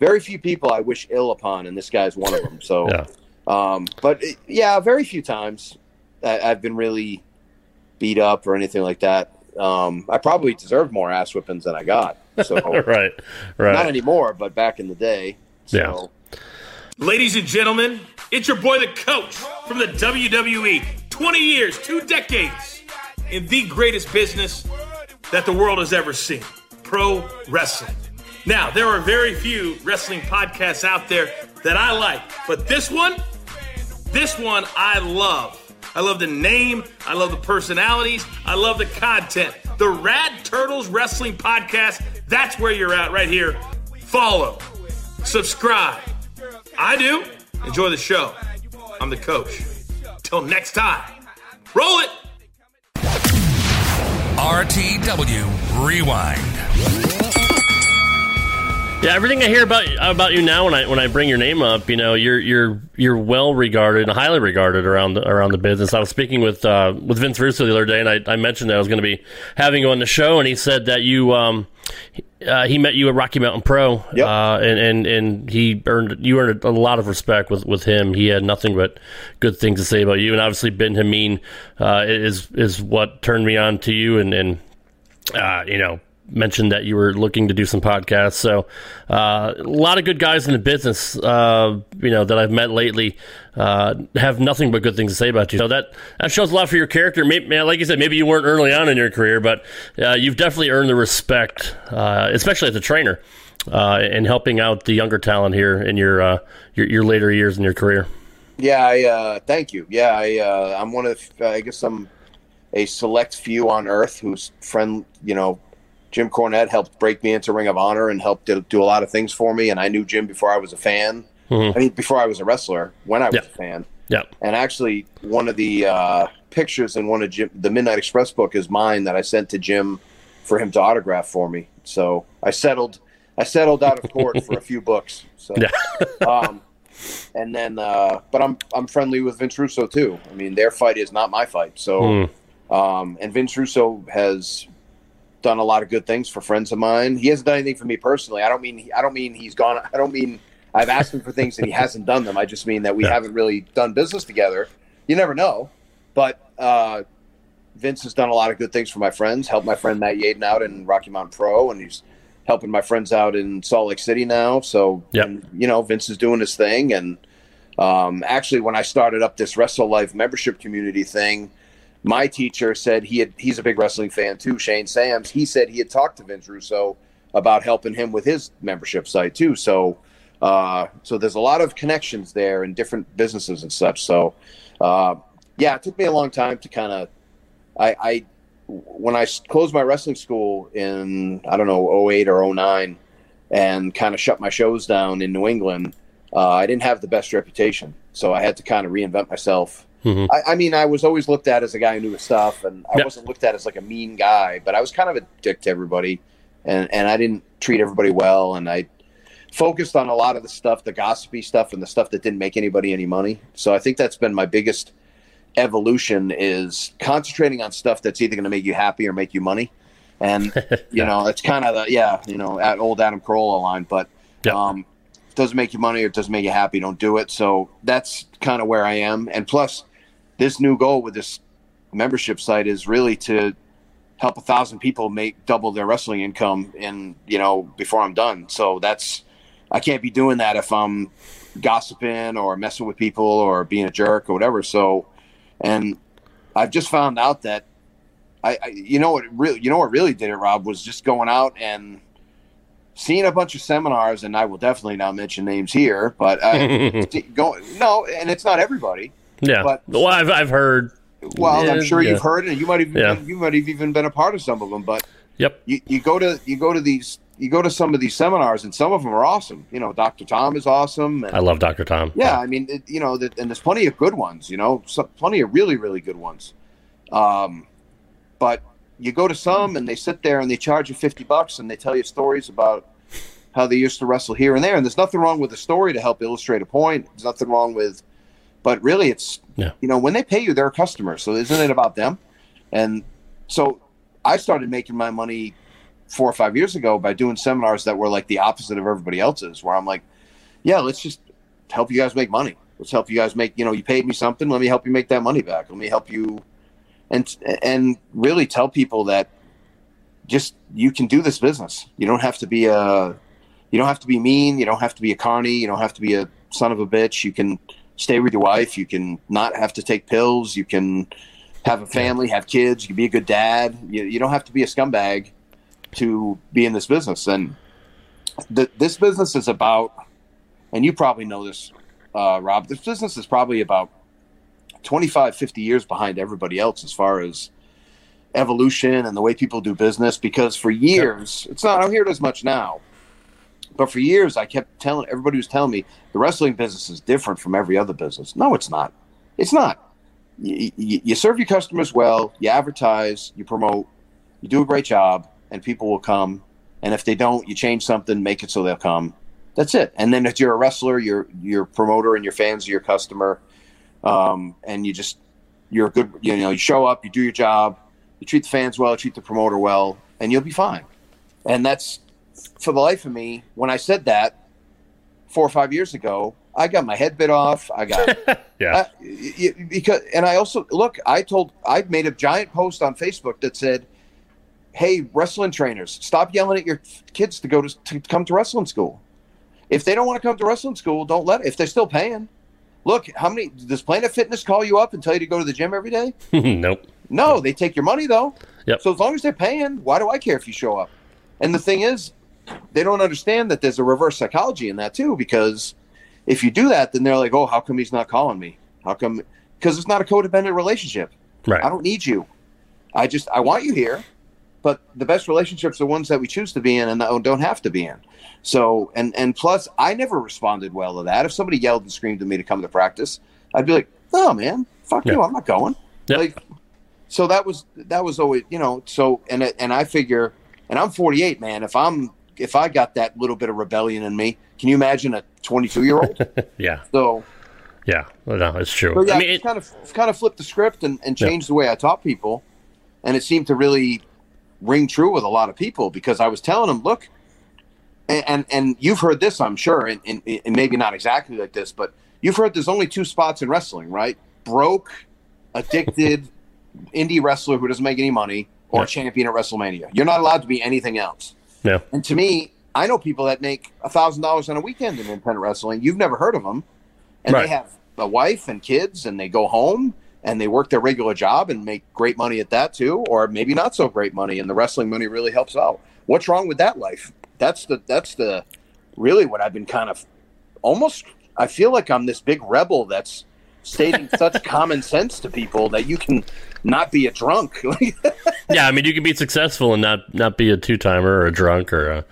very few people I wish ill upon, and this guy's one of them. So, yeah. um, but it, yeah, very few times I, I've been really beat up or anything like that. Um, I probably deserved more ass whippings than I got. So right, right. not anymore, but back in the day. So, Yeah. Ladies and gentlemen, it's your boy the coach from the WWE. 20 years, two decades in the greatest business that the world has ever seen pro wrestling. Now, there are very few wrestling podcasts out there that I like, but this one, this one I love. I love the name, I love the personalities, I love the content. The Rad Turtles Wrestling Podcast, that's where you're at right here. Follow, subscribe. I do. Enjoy the show. I'm the coach. Till next time, roll it. RTW Rewind. Yeah, everything I hear about about you now when I when I bring your name up, you know, you're you're you're well regarded and highly regarded around the, around the business. I was speaking with uh, with Vince Russo the other day, and I, I mentioned that I was going to be having you on the show, and he said that you um uh, he met you at Rocky Mountain Pro, Yep. uh, and and and he earned you earned a lot of respect with, with him. He had nothing but good things to say about you, and obviously Bin Hameen uh, is is what turned me on to you, and and uh, you know, mentioned that you were looking to do some podcasts. So, uh, a lot of good guys in the business, uh, you know, that I've met lately, uh, have nothing but good things to say about you. So that that shows a lot for your character. Maybe, like you said, maybe you weren't early on in your career, but uh, you've definitely earned the respect, uh, especially as a trainer, uh, and helping out the younger talent here in your uh, your, your later years in your career. Yeah, I uh, thank you. Yeah, I uh, I'm one of uh, I guess I'm a select few on Earth whose friend you know Jim Cornette helped break me into Ring of Honor and helped do, do a lot of things for me. And I knew Jim before I was a fan. Mhm. I mean, before I was a wrestler, when I was Yeah. a fan. Yeah. And actually, one of the uh, pictures in one of Jim, the Midnight Express book is mine that I sent to Jim for him to autograph for me. So I settled. I settled out of court for a few books. So, Yeah. um, and then, uh, but I'm I'm friendly with Vince Russo too. I mean, their fight is not my fight. So, um, and Vince Russo has done a lot of good things for friends of mine. He hasn't done anything for me personally. I don't mean I don't mean he's gone. I don't mean I've asked him for things and he hasn't done them. I just mean that we Yeah. haven't really done business together. You never know, but uh, Vince has done a lot of good things for my friends. Helped my friend Matt Yaden out in Rocky Mountain Pro, and he's helping my friends out in Salt Lake City now. So, Yep. and, you know, Vince is doing his thing. And um, actually, when I started up this Wrestle Life membership community thing, my teacher said he had he's a big wrestling fan too, Shane Sams. He said he had talked to Vince Russo about helping him with his membership site too. So Uh, so there's a lot of connections there in different businesses and such. So, uh, yeah, it took me a long time to kind of, I, I, when I closed my wrestling school in, I don't know, 08 or 09 and kind of shut my shows down in New England, uh, I didn't have the best reputation. So I had to kind of reinvent myself. Mhm. I, I mean, I was always looked at as a guy who knew his stuff, and I Yep. wasn't looked at as like a mean guy, but I was kind of a dick to everybody, and and I didn't treat everybody well, and I focused on a lot of the stuff, the gossipy stuff, and the stuff that didn't make anybody any money. So I think that's been my biggest evolution is concentrating on stuff that's either going to make you happy or make you money, and you know it's kind of the yeah, you know, at old Adam Carolla line, but Yep. um, doesn't make you money or it doesn't make you happy, don't do it. So that's kind of where I am, and plus this new goal with this membership site is really to help a thousand people make double their wrestling income in you know before I'm done. So that's I can't be doing that if I'm gossiping or messing with people or being a jerk or whatever. So and I've just found out that I, I you know what really you know what really did it, Rob, was just going out and seeing a bunch of seminars, and I will definitely not mention names here, but I, go no, and it's not everybody. Yeah. But- well, I've I've heard. Well, Yeah, I'm sure yeah. you've heard it. and You might have Yeah. been, you might have even been a part of some of them. But Yep. you, you go to you go to these you go to some of these seminars, and some of them are awesome. You know, Dr. Tom is awesome. And, I love Dr. Tom. yeah, I mean, it, you know, that, and there's plenty of good ones. You know, so, plenty of really really good ones. Um, but you go to some, and they sit there and they charge you fifty bucks, and they tell you stories about how they used to wrestle here and there. And there's nothing wrong with the story to help illustrate a point. There's nothing wrong with, but really, it's Yeah. you know when they pay you, they're a customer. So isn't it about them? And so I started making my money four or five years ago by doing seminars that were like the opposite of everybody else's, where I'm like, yeah, let's just help you guys make money. Let's help you guys make, you know, you paid me something. Let me help you make that money back. Let me help you and, and really tell people that just, you can do this business. You don't have to be a, you don't have to be mean. You don't have to be a carny. You don't have to be a son of a bitch. You can stay with your wife. You can not have to take pills. You can have a family, have kids. You can be a good dad. You, you don't have to be a scumbag to be in this business. And the, this business is about, and you probably know this, uh, Rob, this business is probably about 25, 50 years behind everybody else as far as evolution and the way people do business. Because for years, it's not, I don't hear it as much now, but for years, I kept telling everybody was telling me the wrestling business is different from every other business. No, it's not. It's not. You, you, you serve your customers well, you advertise, you promote, you do a great job, and people will come. And if they don't, you change something, make it so they'll come. That's it. And then if you're a wrestler, you're your promoter and your fans are your customer, um, and you just you're a good. You know, you show up, you do your job, you treat the fans well, treat the promoter well, and you'll be fine. And that's for the life of me. When I said that four or five years ago, I got my head bit off. I got Yeah. y- because, and I also look. I told I made a giant post on Facebook that said, "Hey, wrestling trainers, stop yelling at your kids to go to, to come to wrestling school. If they don't want to come to wrestling school, don't let. It. If they're still paying, look how many does Planet Fitness call you up and tell you to go to the gym every day? nope. No, they take your money though. Yep. So as long as they're paying, why do I care if you show up? And the thing is, they don't understand that there's a reverse psychology in that too. Because if you do that, then they're like, "Oh, how come he's not calling me? How come?" Because it's not a codependent relationship. Right. I don't need you. I just I want you here, but the best relationships are ones that we choose to be in and that don't have to be in. So and and plus, I never responded well to that. If somebody yelled and screamed at me to come to practice, I'd be like, "No, man, fuck Yeah. you, I'm not going." Yep. Like, so that was that was always you know so and and I figure and I'm 48, man. If I'm if I got that little bit of rebellion in me, can you imagine a 22 year old? yeah. so Yeah. No, it's true. yeah, I mean, it, kind of kind of flipped the script and, and changed the way I taught people, and it seemed to really ring true with a lot of people because I was telling them, look, and and, and you've heard this, I'm sure, and, and, and maybe not exactly like this, but you've heard there's only two spots in wrestling, right? Broke, addicted, indie wrestler who doesn't make any money, or Yeah. champion at WrestleMania. You're not allowed to be anything else. Yeah. And to me, I know people that make a thousand dollars on a weekend in independent wrestling. You've never heard of them, and Right. they have a wife and kids, and they go home and they work their regular job and make great money at that too, or maybe not so great money, and the wrestling money really helps out. What's wrong with that life? That's the that's the really what I've been kind of almost I feel like I'm this big rebel that's stating such common sense to people that you can not be a drunk. yeah, I mean, you can be successful and not not be a two timer or a drunk or a,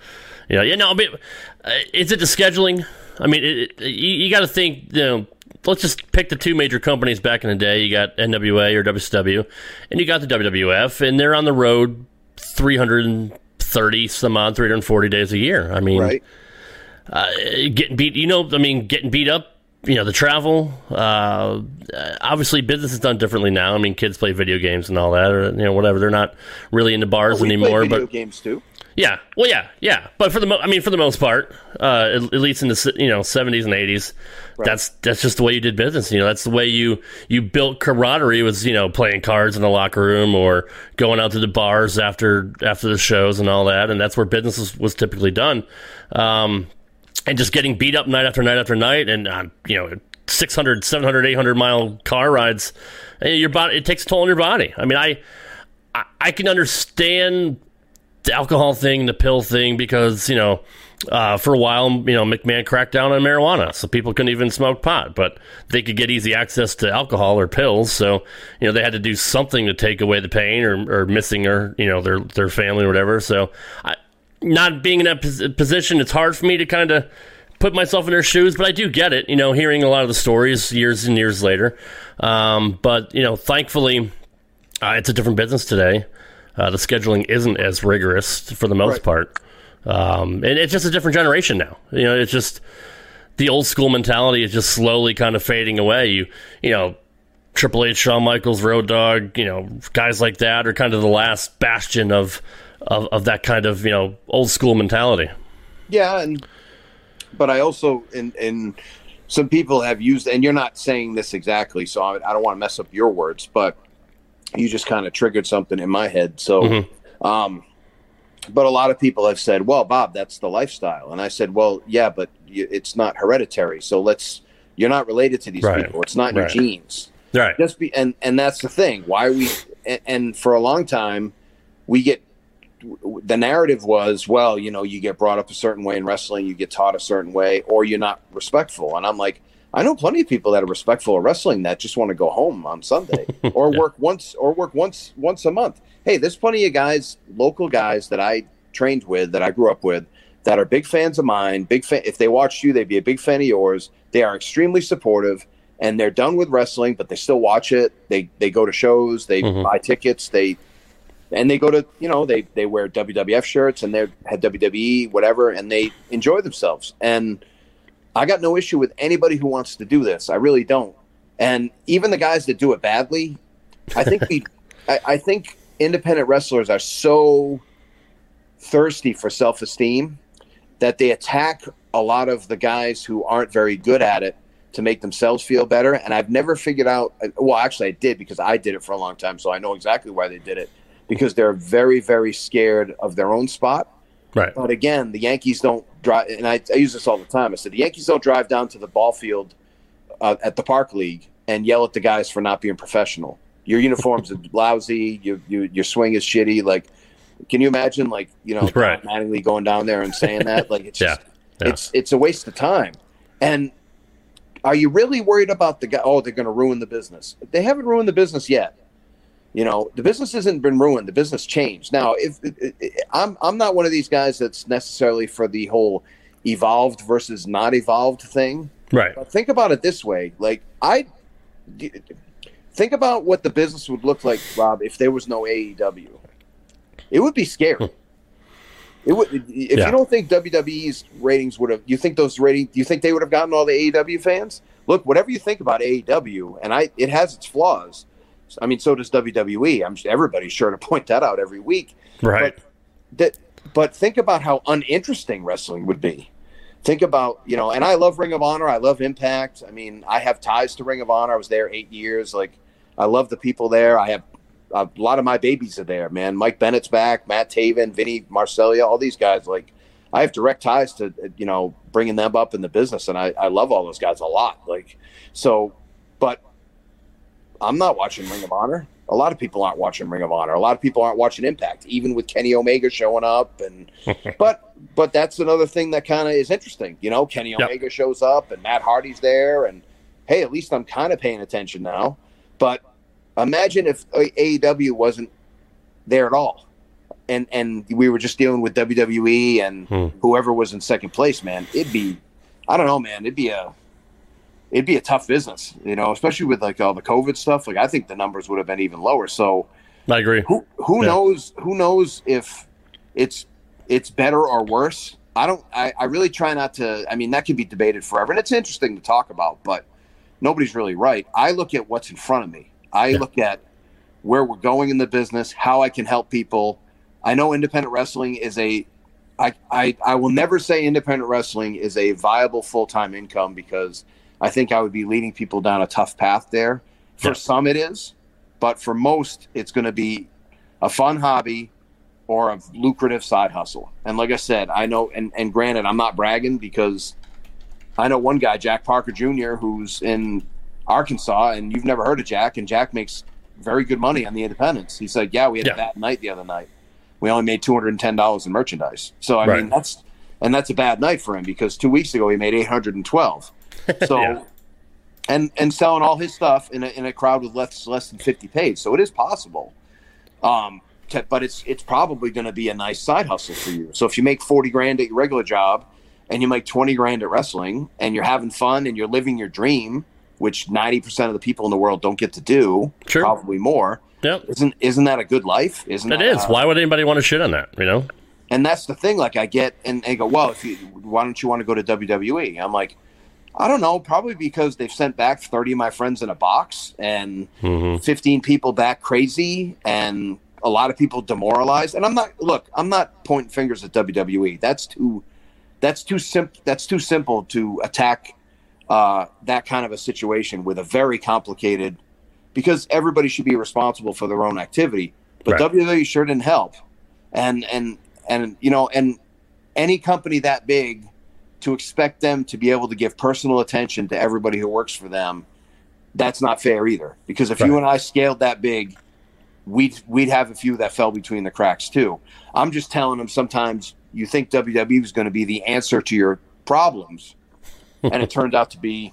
you know, you know. But uh, is it the scheduling? I mean, it, it, you, you got to think. You know, let's just pick the two major companies back in the day. You got NWA or WCW, and you got the WWF, and they're on the road 330 some odd, 340 days a year. I mean, right. uh, getting beat. You know, I mean, getting beat up you know the travel uh, obviously business is done differently now. I mean kids play video games and all that or you know whatever. They're not really into bars well, we anymore play video but games too. Yeah. Well yeah yeah. But for the mo- i mean for the most part uh, at, at least in the you know 70s and 80s right. that's that's just the way you did business. You know that's the way you you built camaraderie was you know playing cards in the locker room or going out to the bars after after the shows and all that. And that's where business was, was typically done. Um, and just getting beat up night after night after night and uh, you know 600 700 800 mile car rides your body it takes a toll on your body i mean i i, I can understand the alcohol thing the pill thing because you know uh, for a while, you know, McMahon cracked down on marijuana, so people couldn't even smoke pot, but they could get easy access to alcohol or pills. So, you know, they had to do something to take away the pain or, or missing or you know their their family or whatever. So, I, not being in that position, it's hard for me to kind of put myself in their shoes, but I do get it, you know, hearing a lot of the stories years and years later. Um, but, you know, thankfully, uh, it's a different business today. Uh, the scheduling isn't as rigorous for the most right. part. Um, and it's just a different generation now. You know, it's just the old school mentality is just slowly kind of fading away. You, you know, Triple H, Shawn Michaels, Road Dog, you know, guys like that are kind of the last bastion of of, of that kind of you know old school mentality. Yeah, and but I also and and some people have used, and you're not saying this exactly, so I, I don't want to mess up your words, but you just kind of triggered something in my head. So, mm-hmm. um, but a lot of people have said, "Well, Bob, that's the lifestyle," and I said, "Well, yeah, but it's not hereditary, so let's." You're not related to these right. people. It's not right. your genes. Right. Just be, and and that's the thing. Why we and, and for a long time we get the narrative was, well, you know, you get brought up a certain way in wrestling, you get taught a certain way, or you're not respectful. And I'm like, I know plenty of people that are respectful of wrestling that just want to go home on Sunday or yeah. work once or work once once a month. Hey, there's plenty of guys, local guys that I trained with, that I grew up with, that are big fans of mine. Big fan. If they watched you, they'd be a big fan of yours. They are extremely supportive, and they're done with wrestling, but they still watch it. They they go to shows, they mm-hmm. buy tickets, they and they go to you know they they wear WWF shirts and they had WWE whatever and they enjoy themselves. And I got no issue with anybody who wants to do this. I really don't. And even the guys that do it badly I think we I, I think independent wrestlers are so thirsty for self esteem that they attack a lot of the guys who aren't very good at it to make themselves feel better. And I've never figured out well actually I did because I did it for a long time so I know exactly why they did it because they're very, very scared of their own spot. Right. But again, the Yankees don't drive, and I, I use this all the time. I said the Yankees don't drive down to the ball field uh, at the Park League and yell at the guys for not being professional. Your uniforms are lousy. Your, your your swing is shitty. Like, can you imagine, like you know, right. Mattingly going down there and saying that? Like, it's just, yeah. it's it's a waste of time. And are you really worried about the guy? Oh, they're going to ruin the business. They haven't ruined the business yet you know the business hasn't been ruined. The business changed. Now if i'm i'm not one of these guys that's necessarily for the whole evolved versus not evolved thing. Right. But think about it this way. Like i think about what the business would look like rob if there was no aew it would be scary. Hmm. it would if yeah. you don't think wwe's ratings would have you think those ratings you think they would have gotten all the aew fans? Look whatever you think about aew and i it has its flaws I mean, so does WWE. I'm everybody's sure to point that out every week. Right. But, that, but think about how uninteresting wrestling would be. Think about you know, and I love Ring of Honor. I love Impact. I mean, I have ties to Ring of Honor. I was there eight years. Like, I love the people there. I have a lot of my babies are there. Man, Mike Bennett's back. Matt Taven, Vinny Marseglia, all these guys. Like, I have direct ties to uh, you know bringing them up in the business, and I, I love all those guys a lot. Like, so, but I'm not watching Ring of Honor. a lot of people aren't watching Ring of Honor. A lot of people aren't watching Impact, even with Kenny Omega showing up. And but but that's another thing that kind of is interesting. You know, Kenny Yep. Omega shows up and Matt Hardy's there, and hey, at least I'm kind of paying attention now. But imagine if AEW wasn't there at all, and and we were just dealing with WWE and Hmm. whoever was in second place. Man, it'd be I don't know, man. It'd be a it'd be a tough business, you know, especially with like all the COVID stuff. Like I think the numbers would have been even lower. So I agree. who who Yeah. knows who knows if it's it's better or worse. I don't I, I really try not to I mean that could be debated forever and it's interesting to talk about, but nobody's really right. I look at what's in front of me. I Yeah. look at where we're going in the business, how I can help people. I know independent wrestling is a I, I, I will never say independent wrestling is a viable full time income because I think I would be leading people down a tough path there. For Yeah. some, it is, but for most, it's going to be a fun hobby or a lucrative side hustle. And like I said, I know, and, and granted, I'm not bragging because I know one guy, Jack Parker Jr., who's in Arkansas, and you've never heard of Jack, and Jack makes very good money on the independents. He said, Yeah, we had Yeah. a bad night the other night. We only made $210 in merchandise. So, I Right. mean, that's, and that's a bad night for him because two weeks ago he made 812. So, Yeah. and, and selling all his stuff in a, in a crowd with less, less than 50 paid. So it is possible. Um, to, but it's, it's probably going to be a nice side hustle for you. So if you make 40 grand at your regular job and you make 20 grand at wrestling and you're having fun and you're living your dream, which 90% of the people in the world don't get to do, Sure. probably more. Yep. Isn't isn't that a good life? Isn't It that, is. uh, Why would anybody want to shit on that? You know? and that's the thing. Like I get and they go, well, if you why don't you want to go to WWE? I'm like, I don't know. Probably because they've sent back 30 of my friends in a box and Mhm. 15 people back crazy and a lot of people demoralized. And I'm not look. I'm not pointing fingers at WWE. That's too. That's too simple. That's too simple to attack uh, that kind of a situation with a very complicated. Because everybody should be responsible for their own activity, but Right. WWE sure didn't help and and and you know and any company that big to expect them to be able to give personal attention to everybody who works for them that's not fair either. Because if you and I scaled that big we'd we'd have a few that fell between the cracks too. I'm just telling them sometimes you think WWE is going to be the answer to your problems and it turned out to be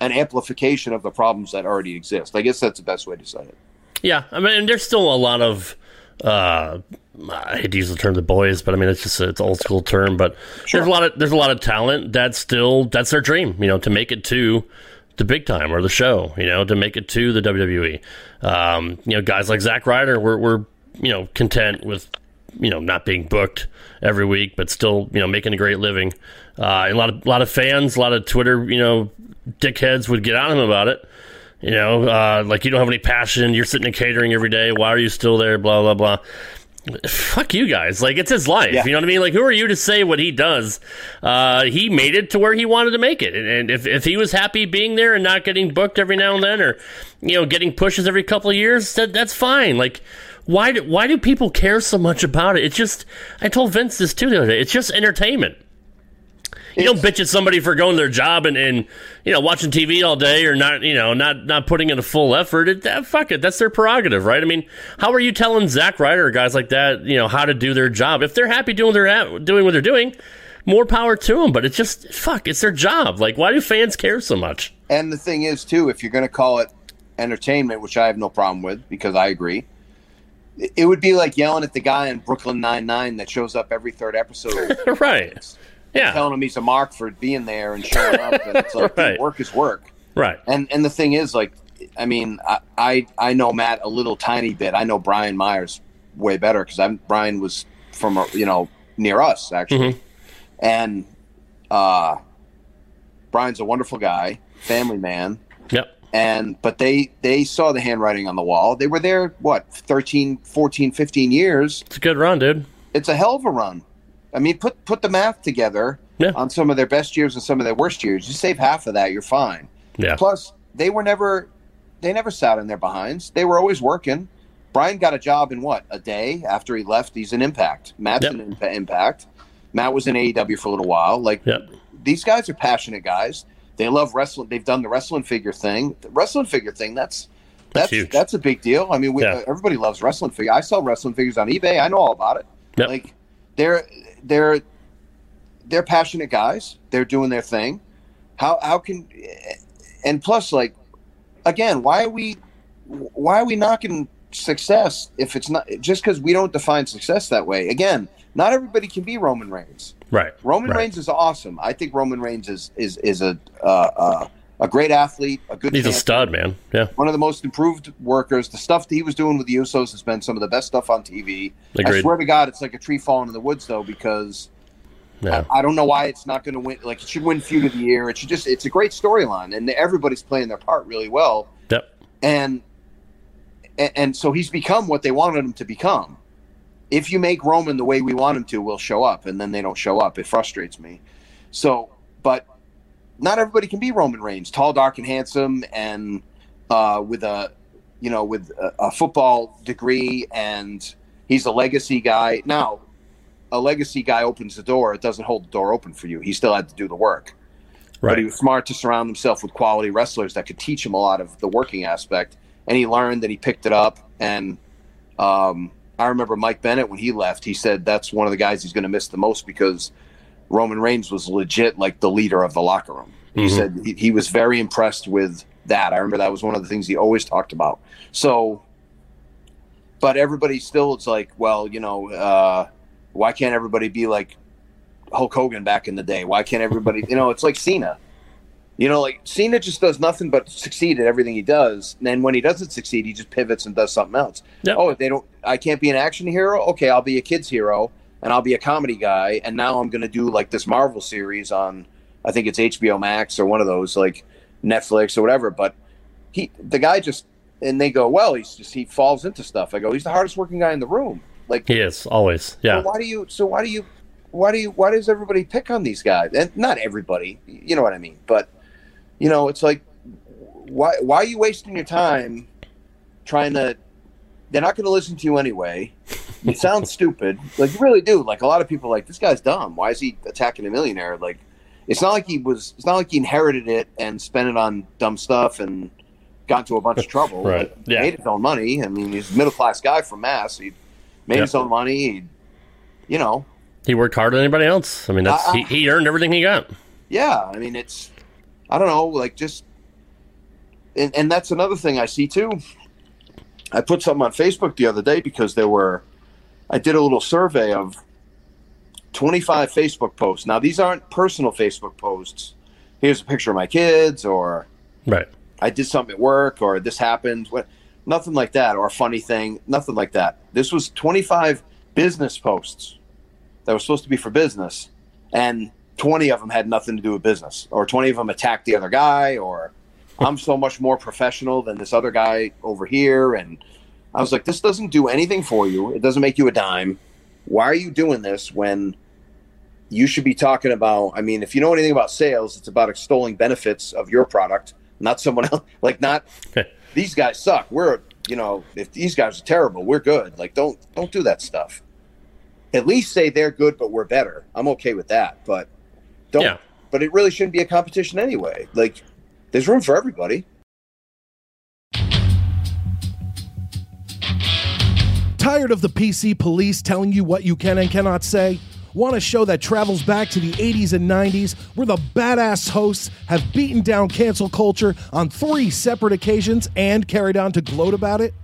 an amplification of the problems that already exist. I guess that's the best way to say it. Yeah, I mean, there's still a lot of. Uh, I hate to use the term "the boys," but I mean it's just it's an old school term. But there's a lot of there's a lot of talent that's still that's their dream, you know, to make it to the big time or the show, you know, to make it to the WWE. Um, you know, guys like Zack Ryder were were you know content with you know not being booked every week, but still you know making a great living. Uh, and a lot of a lot of fans, a lot of Twitter, you know, dickheads would get on him about it. You know, uh, like you don't have any passion. You're sitting in catering every day. Why are you still there? Blah blah blah. Fuck you guys. Like it's his life. Yeah. You know what I mean? Like who are you to say what he does? Uh, he made it to where he wanted to make it, and, and if if he was happy being there and not getting booked every now and then, or you know, getting pushes every couple of years, that, that's fine. Like. Why do, why do people care so much about it? It's just I told Vince this too the other day. It's just entertainment. You don't bitch at somebody for going to their job and, and you know watching TV all day or not you know not not putting in a full effort. It, that, fuck it, that's their prerogative, right? I mean, how are you telling Zack Ryder or guys like that you know how to do their job if they're happy doing their doing what they're doing? More power to them, but it's just fuck. It's their job. Like, why do fans care so much? And the thing is, too, if you're going to call it entertainment, which I have no problem with because I agree, it- it would be like yelling at the guy in Brooklyn Nine Nine that shows up every third episode, right? Yeah. telling him he's a mark for being there and showing up. And it's like, Right. work is work. Right. And and the thing is, like, I mean, I I, I know Matt a little tiny bit. I know Brian Myers way better because I'm Brian was from you know near us actually, and uh, Brian's a wonderful guy, family man Yep. and but they they saw the handwriting on the wall they were there what 13 14 15 years It's a good run, dude. it's a hell of a run i mean put put the math together Yeah. on some of their best years and some of their worst years you save half of that you're fine Yeah. plus they were never they never sat in their behinds they were always working brian got a job in what a day after he left he's an impact matt's Yep. an impa- impact matt was in aew for a little while like Yep. these guys are passionate guys. They love wrestling. They've done the wrestling figure thing. The wrestling figure thing, that's That's huge. that's a big deal. I mean, we, Yeah. everybody loves wrestling figures. I sell wrestling figures on eBay. I know all about it. Yep. Like they're they're they're passionate guys. They're doing their thing. How how can and plus like again, why are we why are we knocking success if it's not just because we don't define success that way? Again, not everybody can be Roman Reigns. right. Roman right. Reigns is awesome. I think Roman Reigns is is is a uh, uh, a great athlete, a good. He's a stud, man. Yeah. one of the most improved workers. The stuff that he was doing with the Usos has been some of the best stuff on TV. I swear to God, it's like a tree falling in the woods, though, because Yeah. I, I don't know why it's not going to win. Like it should win feud of the year. It should just. It's a great storyline, and everybody's playing their part really well. Yep. And and, and so he's become what they wanted him to become. If you make Roman the way we want him to, we'll show up, and then they don't show up. It frustrates me. So, but not everybody can be Roman Reigns, tall, dark, and handsome, and uh, with a you know with a, a football degree, and he's a legacy guy. Now, a legacy guy opens the door; it doesn't hold the door open for you. He still had to do the work. But he was smart to surround himself with quality wrestlers that could teach him a lot of the working aspect. And he learned and he picked it up. And um, I remember Mike Bennett when he left, he said that's one of the guys he's going to miss the most because Roman Reigns was legit like the leader of the locker room. He Mhm. said he, he was very impressed with that. I remember that was one of the things he always talked about. So, but everybody still, it's like, well, you know, uh, why can't everybody be like Hulk Hogan back in the day? Why can't everybody, you know, it's like Cena. You know, like Cena just does nothing but succeed at everything he does. And then when he doesn't succeed, he just pivots and does something else. Yep. Oh, they don't. I can't be an action hero. Okay, I'll be a kids hero, and I'll be a comedy guy. And now I'm going to do like this Marvel series on, I think it's HBO Max or one of those like Netflix or whatever. But he, the guy just, and they go, well, he's just he falls into stuff. I go, he's the hardest working guy in the room. Like He is always. Yeah. so why do you? So why do you? Why do you? Why does everybody pick on these guys? And not everybody, you know what I mean. But you know, it's like, why? Why are you wasting your time trying to? They're not going to listen to you anyway. You sound stupid. Like you really do. Like a lot of people, are like this guy's dumb. Why is he attacking a millionaire? Like it's not like he was. It's not like he inherited it and spent it on dumb stuff and got into a bunch of trouble. Right. Like, Yeah. Made his own money. I mean, he's a middle class guy from Mass. He made Yep. his own money. He, you know, He worked harder than anybody else. I mean, that's I- I- he, uh, uh. he earned everything he got. yeah. I mean, it's. I don't know. Like just. And, and that's another thing I see too. I put something on Facebook the other day because there were. I did a little survey of 25 Facebook posts. Now these aren't personal Facebook posts. Here's a picture of my kids, or Right. I did something at work, or this happened. What, nothing like that, or a funny thing. Nothing like that. This was 25 business posts that were supposed to be for business, and 20 of them had nothing to do with business, or 20 of them attacked the other guy, or I'm so much more professional than this other guy over here. And I was like, this doesn't do anything for you. It doesn't make you a dime. Why are you doing this when you should be talking about? I mean, if you know anything about sales, it's about extolling benefits of your product, not someone else. Like, not these guys suck. We're, you know, if these guys are terrible, we're good. Like, don't don't do that stuff. At least say they're good, but we're better. I'm okay with that, but don't. Yeah. But it really shouldn't be a competition anyway. Like, there's room for everybody. Tired of the PC police telling you what you can and cannot say? Want a show that travels back to the 80s and 90s where the badass hosts have beaten down cancel culture on three separate occasions and carried on to gloat about it?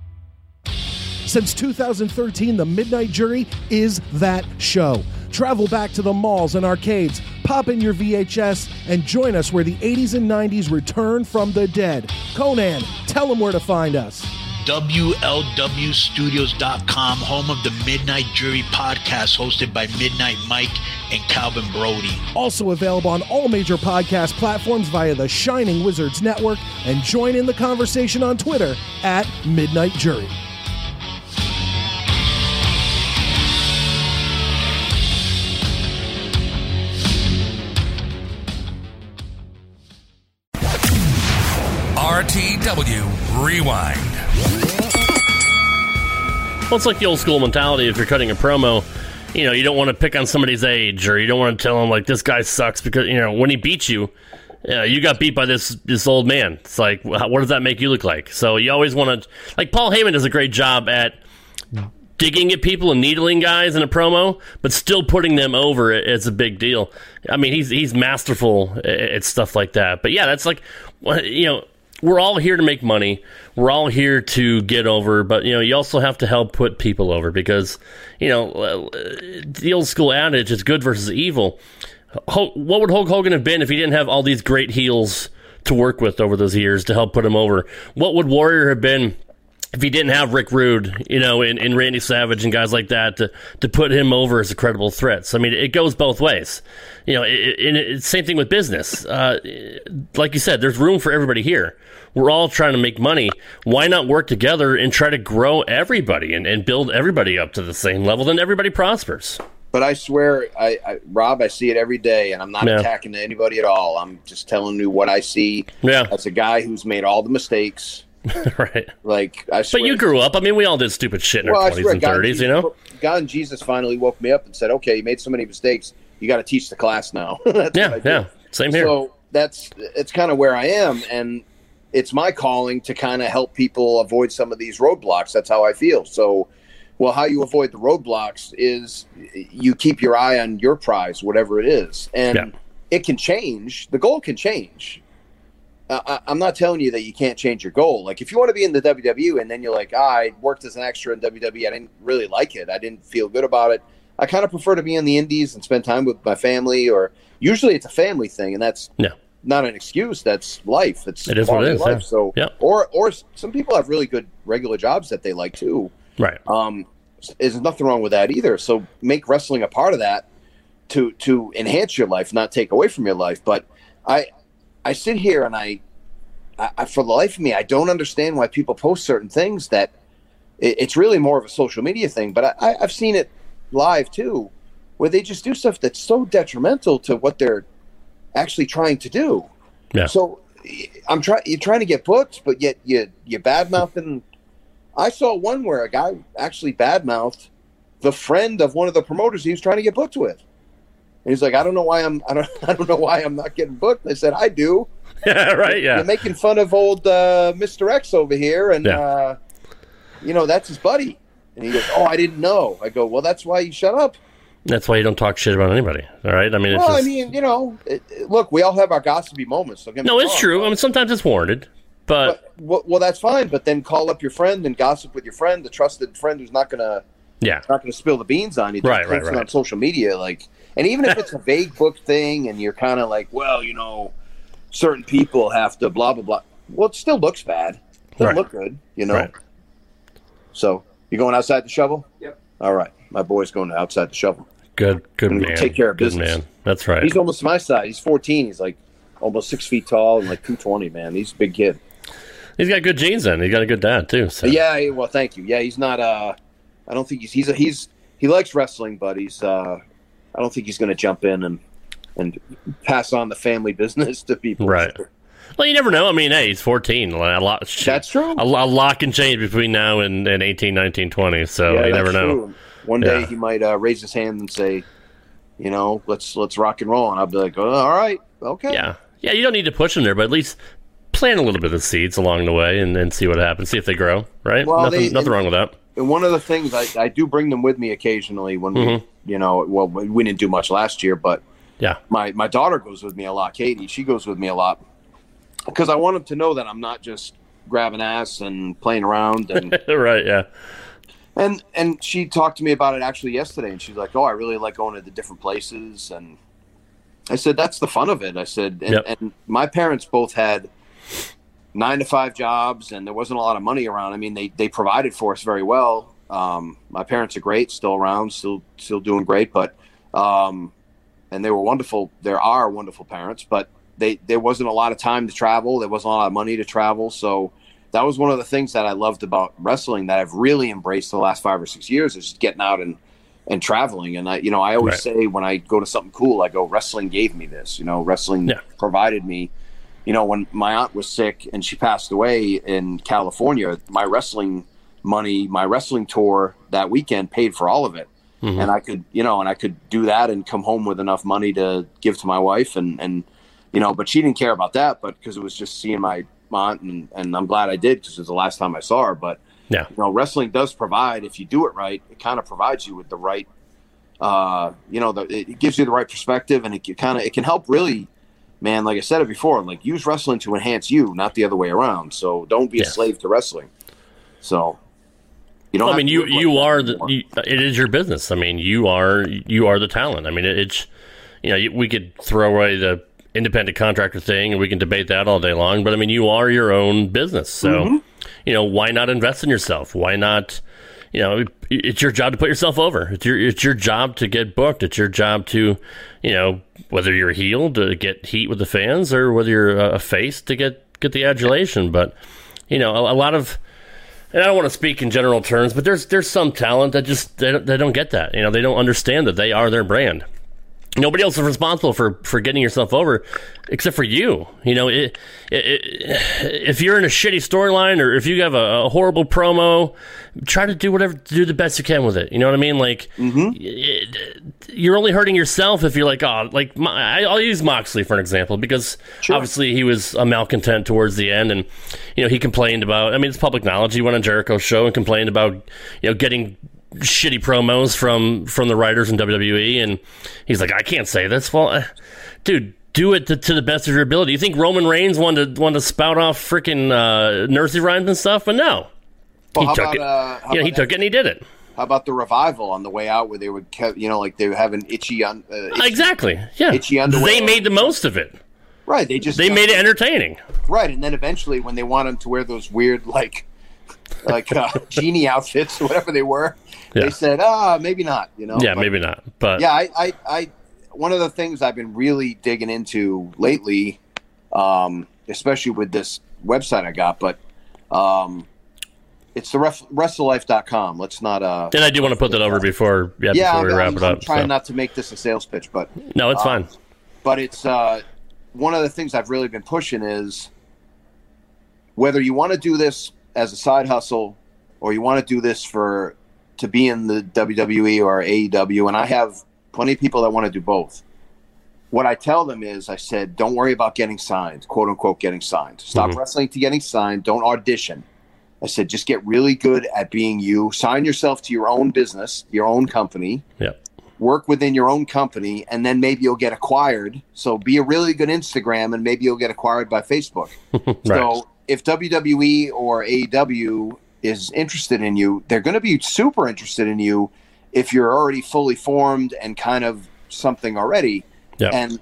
Since 2013, The Midnight Jury is that show. Travel back to the malls and arcades, pop in your VHS, and join us where the 80s and 90s return from the dead. Conan, tell them where to find us. WLWstudios.com, home of the Midnight Jury podcast hosted by Midnight Mike and Calvin Brody. Also available on all major podcast platforms via the Shining Wizards Network, and join in the conversation on Twitter at Midnight Jury. RTW Rewind. Well, it's like the old school mentality. If you're cutting a promo, you know, you don't want to pick on somebody's age, or you don't want to tell them like this guy sucks because you know when he beats you, yeah, you got beat by this this old man. It's like, what does that make you look like? So you always want to, like Paul Heyman does a great job at digging at people and needling guys in a promo, but still putting them over it- it's a big deal. I mean, he's he's masterful at stuff like that. But yeah, that's like, you know, we're all here to make money. We're all here to get over, but you know, you also have to help put people over because, you know, uh, the old school adage is good versus evil. What would Hulk Hogan have been if he didn't have all these great heels to work with over those years to help put him over? What would Warrior have been if he didn't have Rick Rude, you know, and, and Randy Savage and guys like that to, to put him over as a credible threat? So, I mean, it goes both ways. You know, it, it, same thing with business. Uh, like you said, there's room for everybody here. We're all trying to make money. Why not work together and try to grow everybody and, and build everybody up to the same level? Then everybody prospers. But I swear, I, I Rob, I see it every day, and I'm not Yeah. attacking anybody at all. I'm just telling you what I see. Yeah. as a guy who's made all the mistakes. right. Like I swear, But you grew up. I mean, we all did stupid shit in Well, our 20s swear, and God, 30s, Jesus, you know? God and Jesus finally woke me up and said, "Okay, you made so many mistakes. You got to teach the class now." Yeah, what I did. yeah. Same here. So that's it's kind of where I am, and it's my calling to kind of help people avoid some of these roadblocks. That's how I feel. So, well, how you avoid the roadblocks is you keep your eye on your prize, whatever it is, and Yeah. it can change. The goal can change. I, I- I'm not telling you that you can't change your goal. Like if you want to be in the WWE and then you're like, ah, I worked as an extra in WWE, I didn't really like it. I didn't feel good about it. I kind of prefer to be in the Indies and spend time with my family. Or usually it's a family thing, and that's Yeah. not an excuse. That's life. It's It is what it is, Life. yeah. So Yeah. or or some people have really good regular jobs that they like too. Right. Um, there's nothing wrong with that either. So make wrestling a part of that to to enhance your life, not take away from your life. But I I sit here and I, I, I for the life of me, I don't understand why people post certain things that it, it's really more of a social media thing. But I, I've seen it live too, where they just do stuff that's so detrimental to what they're actually trying to do. Yeah. So I'm trying. You're trying to get booked, but yet you you bad mouthing. I saw one where a guy actually bad mouthed the friend of one of the promoters he was trying to get booked with. And he's like, I don't know why I'm I don't I don't know why I'm not getting booked. I said, I do. Yeah, right. Yeah. You're making fun of old uh, Mr. X over here, and Yeah. uh, you know that's his buddy. And he goes, Oh, I didn't know. I go, Well, that's why you shut up. That's why you don't talk shit about anybody. All right. I mean, it's well, just, I mean, you know, it, it- look, we all have our gossipy moments. Get no, it's wrong, true. but- I mean, sometimes it's warranted, but, But, well, well, that's fine. But then call up your friend and gossip with your friend, the trusted friend who's not gonna yeah, not gonna spill the beans on you. Right, right, right. On social media, like, and even if it's a vague book thing, and you're kind of like, well, you know, certain people have to blah blah blah. Well, it still looks bad. Doesn't Right. look good, you know. Right. So you going outside the shovel? Yep. All right, my boy's going outside the shovel. good, good man. take care of good business. man. That's right. He's almost my size. He's 14. He's like almost six feet tall and like 220. Man, he's a big kid. He's got good genes. Then he's got a good dad too. So. Yeah, yeah, well, thank you. Yeah, he's not. Uh, I don't think he's he's a, he's he likes wrestling, but he's. Uh, I don't think he's going to jump in and and pass on the family business to people. Right. Well, you never know. I mean, hey, he's 14. A lot. That's true. A, a lot can change between now and, and 18, 19, 20. So Yeah, you never know. true. One day Yeah. he might uh, raise his hand and say, you know, let's let's rock and roll, and I'll be like, oh, all right, okay. Yeah. Yeah, you don't need to push them there, but at least plant a little bit of seeds along the way and then see what happens. See if they grow, right? Well, nothing they- nothing wrong with that. And one of the things I, I do bring them with me occasionally when Mhm. we, you know, well, we didn't do much last year, but Yeah. my my daughter goes with me a lot. Katie, she goes with me a lot because I want them to know that I'm not just grabbing ass and playing around and right, yeah. and and she talked to me about it actually yesterday and she's like oh i really like going to the different places and i said that's the fun of it i said and, Yep. and my parents both had nine to five jobs and there wasn't a lot of money around i mean they they provided for us very well um, my parents are great still around still still doing great but um, and they were wonderful there are wonderful parents but they there wasn't a lot of time to travel there wasn't a lot of money to travel so that was one of the things that I loved about wrestling that I've really embraced the last five or six years is getting out and and traveling. And I, you know, I always Right. say when I go to something cool, I go, wrestling gave me this. You know, wrestling Yeah. provided me. You know, when my aunt was sick and she passed away in California, my wrestling money, my wrestling tour that weekend paid for all of it. Mm-hmm. And I could, you know, and I could do that and come home with enough money to give to my wife and and you know, but she didn't care about that, but because it was just seeing my aunt, and, and I'm glad I did because it was the last time I saw her. But Yeah. you know, wrestling does provide if you do it right, it kind of provides you with the right, uh, you know, the, it gives you the right perspective, and it kind of it can help really, man. Like I said it before, like use wrestling to enhance you, not the other way around. So don't be Yeah. a slave to wrestling. So you don't. Well, I mean, you you are the you, it is your business. I mean, you are you are the talent. I mean, it, it's you know we could throw away the independent contractor thing and we can debate that all day long. But I mean, you are your own business, so Mm-hmm. you know why not invest in yourself? Why not? You know, it's your job to put yourself over. It's your it's your job to get booked. It's your job to, you know, whether you're heel to get heat with the fans or whether you're a, a face to get get the adulation. But you know, a, a lot of and I don't want to speak in general terms, but there's there's some talent that just they don't, they don't get that. You know, they don't understand that they are their brand. Nobody else is responsible for for getting yourself over, except for you. You know, it, it, it, if you're in a shitty storyline or if you have a, a horrible promo, try to do whatever, do the best you can with it. You know what I mean? Like, mm-hmm. it- you're only hurting yourself if you're like, oh, like I- I'll use Moxley for an example because obviously he was a malcontent towards the end, and you know he complained about. I mean, it's public knowledge. He went on Jericho's show and complained about you know getting shitty promos from from the writers in WWE, and he's like, I can't say this. Well, uh, dude. Do it to, to the best of your ability. You think Roman Reigns wanted to wanted to spout off freaking uh, nursery rhymes and stuff, but no, Well, he how took about, it. uh, yeah, he about took it and he did it. How about the revival on the way out where they would, kept, you know, like they were having itchy, un, uh, itchy Exactly. Yeah. itchy underwear. They made the most of it. right. They just They made it entertaining. right, and then eventually when they want them to wear those weird like like uh, genie outfits or whatever they were, Yeah. they said, ah, maybe not. You know, Yeah, But- maybe not. But yeah, I, I, I, one of the things I've been really digging into lately, um, especially with this website I got, but um, it's the ref- wrestlelife.com. Let's not. Uh, and I do want to put that over before yeah, yeah, before we I'm, wrap I'm- it I'm trying so. not to make this a sales pitch, but No, it's uh, fine. but it's uh, one of the things I've really been pushing is whether you want to do this as a side hustle or you want to do this for to be in the WWE or AEW, and I have plenty of people that want to do both. What I tell them is, I said, don't worry about getting signed, quote unquote, getting signed. Stop Mhm. wrestling to getting signed. Don't audition. I said, just get really good at being you. Sign yourself to your own business, your own company Yeah. work within your own company and then maybe you'll get acquired so be a really good instagram and maybe you'll get acquired by facebook Right. so if wwe or aew is interested in you they're going to be super interested in you if you're already fully formed and kind of something already Yeah. and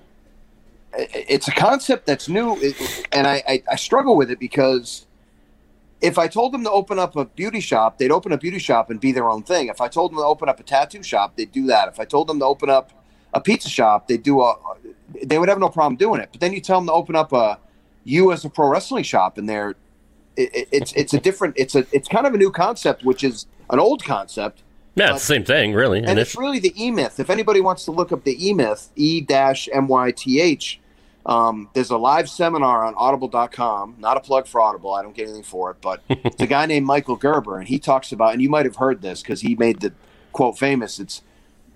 uh, it's a concept that's new and I, I, I struggle with it because if I told them to open up a beauty shop, they'd open a beauty shop and be their own thing. If I told them to open up a tattoo shop, they'd do that. If I told them to open up a pizza shop, they'd do a. They would have no problem doing it. But then you tell them to open up a you as a pro wrestling shop, and they're it, it- it's it's a different it's a it's kind of a new concept, which is an old concept. yeah, it's the same thing, really. And And it's it's, really the E Myth. If anybody wants to look up the E Myth, E dash M Y T H, um, there's a live seminar on audible.com. Not a plug for Audible. I don't get anything for it, but it's a guy named Michael Gerber, and he talks about, and you might have heard this because he made the quote famous. It's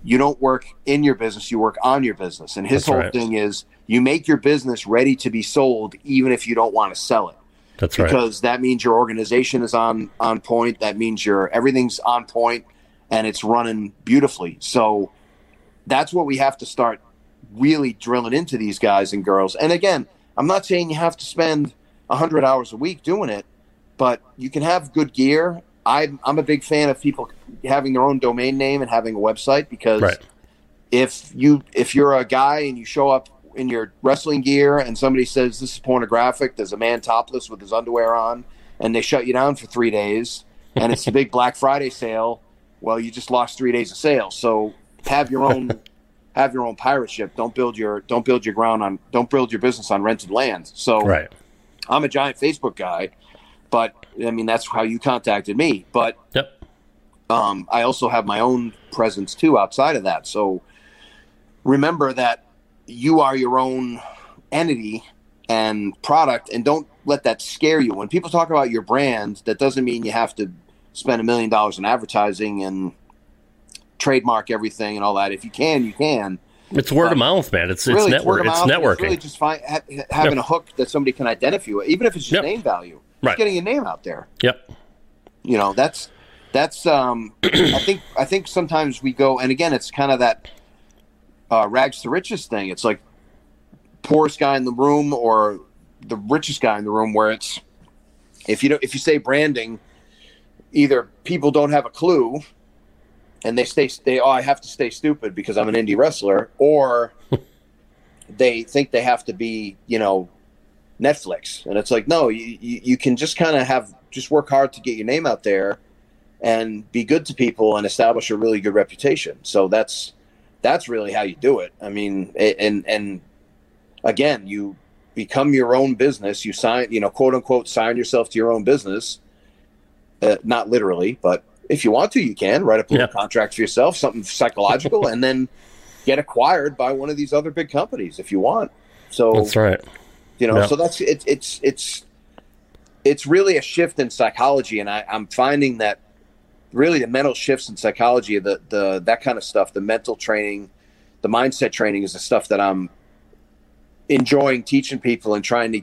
you don't work in your business, you work on your business. And his That's whole right. thing is you make your business ready to be sold, even if you don't want to sell it that's right. because that means your organization is on on point. That means your everything's on point and it's running beautifully. So that's what we have to start really drilling into these guys and girls. And again, I'm not saying you have to spend 100 hours a week doing it, but you can have good gear. I'm, I'm a big fan of people having their own domain name and having a website because Right. if you if you're a guy and you show up in your wrestling gear and somebody says this is pornographic, there's a man topless with his underwear on, and they shut you down for three days, and it's a big Black Friday sale. Well, you just lost three days of sales. So have your own have your own pirate ship. Don't build your don't build your ground on don't build your business on rented land. So Right. I'm a giant Facebook guy, but I mean that's how you contacted me. But Yep. um, I also have my own presence too outside of that. So remember that you are your own entity and product, and don't let that scare you. When people talk about your brand, that doesn't mean you have to spend a million dollars in advertising and trademark everything and all that. If you can, you can. It's word of mouth, man. It's it's network. It's mouth, networking. really just find, ha, having Yep. a hook that somebody can identify you, with, even if it's just Yep. name value. Just Right. getting your name out there. Yep. You know, that's that's. um I think I think sometimes we go, and again, it's kind of that uh, rags to riches thing. It's like poorest guy in the room or the richest guy in the room, where it's if you don't if you say branding, either people don't have a clue and they stay they oh I have to stay stupid because I'm an indie wrestler, or they think they have to be you know Netflix, and it's like no, you you, you can just kind of have just work hard to get your name out there and be good to people and establish a really good reputation. So that's that's really how you do it. I mean, and and again, you become your own business. You sign, you know, quote unquote, sign yourself to your own business. Uh, not literally, but if you want to, you can write up a little contract for yourself, something psychological, and then get acquired by one of these other big companies if you want. So That's right. you know Yeah. so that's it's it's it's it's really a shift in psychology and I, i'm finding that really the mental shifts in psychology the the that kind of stuff the mental training the mindset training is the stuff that i'm enjoying teaching people and trying to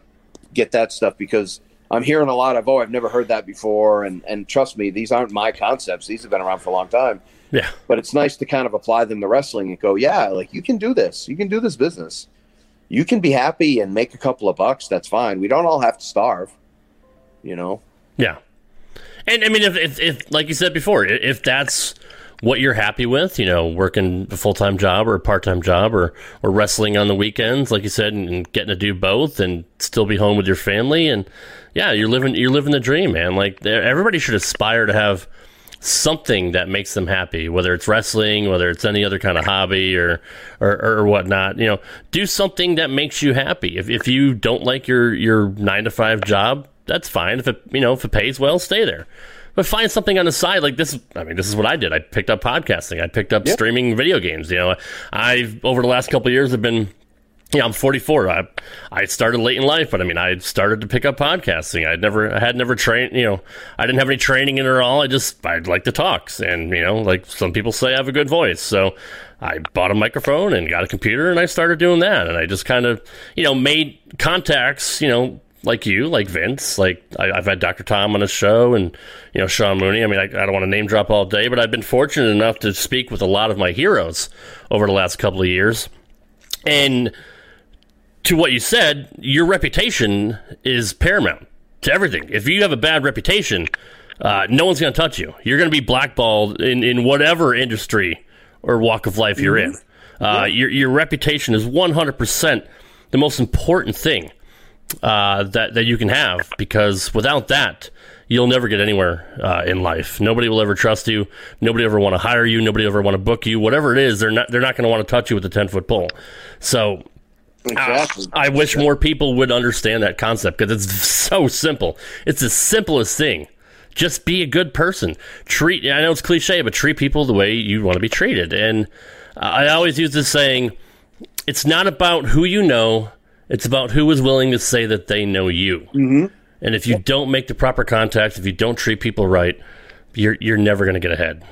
get that stuff because i'm hearing a lot of oh i've never heard that before and and trust me these aren't my concepts these have been around for a long time Yeah. but it's nice to kind of apply them to wrestling and go yeah like you can do this you can do this business you can be happy and make a couple of bucks. That's fine. We don't all have to starve, you know. Yeah. And I mean, if, if, if like you said before, if that's what you're happy with, you know, working a full time job or a part time job or, or wrestling on the weekends, like you said, and, and getting to do both and still be home with your family. And yeah, you're living, you're living the dream, man. Like everybody should aspire to have something that makes them happy, whether it's wrestling, whether it's any other kind of hobby or, or, or whatnot, you know, do something that makes you happy. If, if you don't like your, your nine to five job, that's fine. If it, you know, if it pays well, stay there. But find something on the side like this. I mean, this is what I did. I picked up podcasting. I picked up streaming video games. You know, I've over the last couple of years have been yeah, I'm 44. I I started late in life, but I mean, I started to pick up podcasting. I'd never, I had never trained. You know, I didn't have any training in it at all. I just, I'd like to talk, and you know, like some people say, I have a good voice. So I bought a microphone and got a computer, and I started doing that. And I just kind of, you know, made contacts. You know, like you, like Vince, like I, I've had Dr. Tom on a show, and you know, Sean Mooney. I mean, I, I don't want to name drop all day, but I've been fortunate enough to speak with a lot of my heroes over the last couple of years, and to what you said, your reputation is paramount to everything. If you have a bad reputation, uh, no one's going to touch you. You're going to be blackballed in, in whatever industry or walk of life you're in. Uh, your, your reputation is 100% the most important thing uh, that, that you can have because without that, you'll never get anywhere uh, in life. Nobody will ever trust you. Nobody ever want to hire you. Nobody ever want to book you. Whatever it is, they're not they're not going to want to touch you with a ten foot pole. So Exactly. I wish more people would understand that concept because it's so simple. It's the simplest thing. Just be a good person. Treat. I know it's cliche, but treat people the way you want to be treated. And I always use this saying: "It's not about who you know; it's about who is willing to say that they know you." Mm-hmm. And if you don't make the proper contact, if you don't treat people right, you're you're never going to get ahead.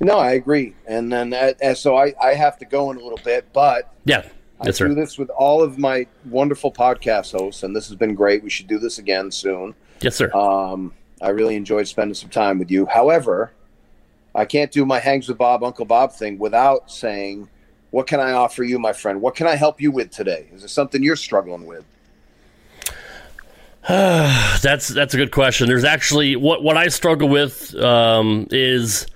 No, I agree. And then, uh, and so I, I have to go in a little bit, but Yeah, I yes, do this with all of my wonderful podcast hosts, and this has been great. We should do this again soon. Yes, sir. Um, I really enjoyed spending some time with you. However, I can't do my hangs with Bob, Uncle Bob thing without saying, "What can I offer you, my friend? What can I help you with today? Is there something you're struggling with?" That's that's a good question. There's actually what what I struggle with um, is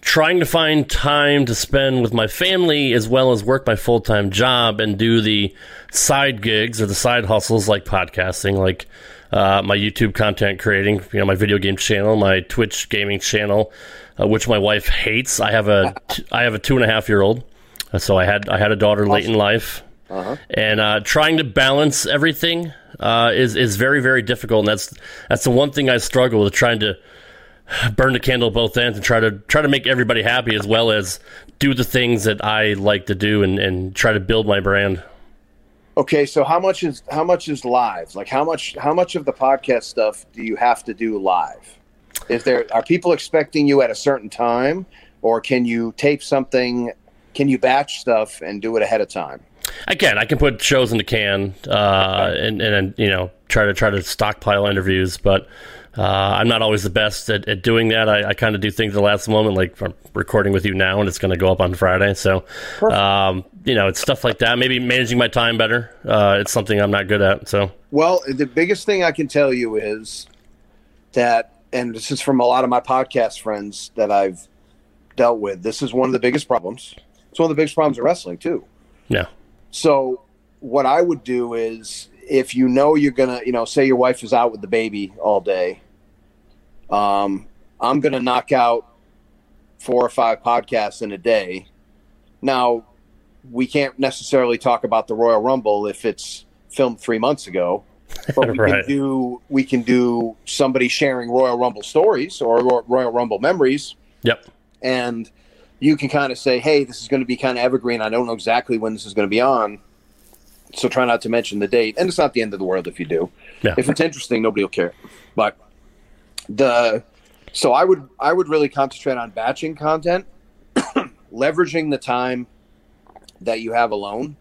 trying to find time to spend with my family as well as work my full time job and do the side gigs or the side hustles like podcasting, like uh, my YouTube content creating, you know, my video game channel, my Twitch gaming channel, uh, which my wife hates. I have a t- I have a two and a half year old, so I had I had a daughter late in life and uh, trying to balance everything uh, is is very very difficult, and that's that's the one thing I struggle with trying to burn the candle at both ends and try to try to make everybody happy as well as do the things that I like to do and, and try to build my brand. Okay, so how much is how much is live? Like how much how much of the podcast stuff do you have to do live? Is there are people expecting you at a certain time, or can you tape something can you batch stuff and do it ahead of time? I can. I can put shows in the can, uh, and and you know try to try to stockpile interviews, but. Uh, I'm not always the best at, at doing that. I, I kind of do things at the last moment, like I'm recording with you now, and it's going to go up on Friday. So, um, you know, it's stuff like that. Maybe managing my time better. Uh, it's something I'm not good at. So, Well, the biggest thing I can tell you is that, and this is from a lot of my podcast friends that I've dealt with. This is one of the biggest problems. It's one of the biggest problems in wrestling too. yeah, So, what I would do is, if you know you're gonna, you know, say your wife is out with the baby all day, um, I'm gonna knock out four or five podcasts in a day. Now, we can't necessarily talk about the Royal Rumble if it's filmed three months ago, but we Right. can do we can do somebody sharing Royal Rumble stories or Royal Rumble memories yep, and you can kind of say, "Hey, this is going to be kind of evergreen. I don't know exactly when this is going to be on, so try not to mention the date." And it's not the end of the world if you do. Yeah. If it's interesting, nobody will care. But the so I would I would really concentrate on batching content, leveraging the time that you have alone.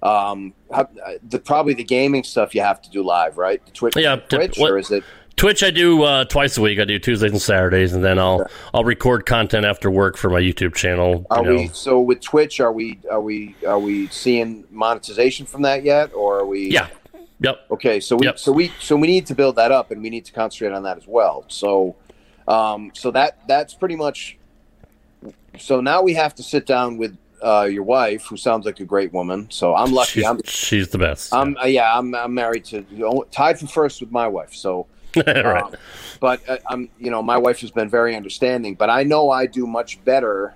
Um, how, the probably the gaming stuff you have to do live, right? The Twitch, Yeah, Twitch, what- or is it? Twitch I do uh, twice a week. I do Tuesdays and Saturdays, and then I'll I'll record content after work for my YouTube channel. Are you know. we so with Twitch? Are we are we are we seeing monetization from that yet, or are we? Yeah. Yep. Okay, so we Yep. so we so we need to build that up, and we need to concentrate on that as well. So, um, so that that's pretty much. So now we have to sit down with uh, your wife, who sounds like a great woman. So I'm lucky. She's, I'm she's the best. I'm uh, yeah. I'm I'm married to you know, tied for first with my wife. So right. um, but uh, I'm, you know, my wife has been very understanding. But I know I do much better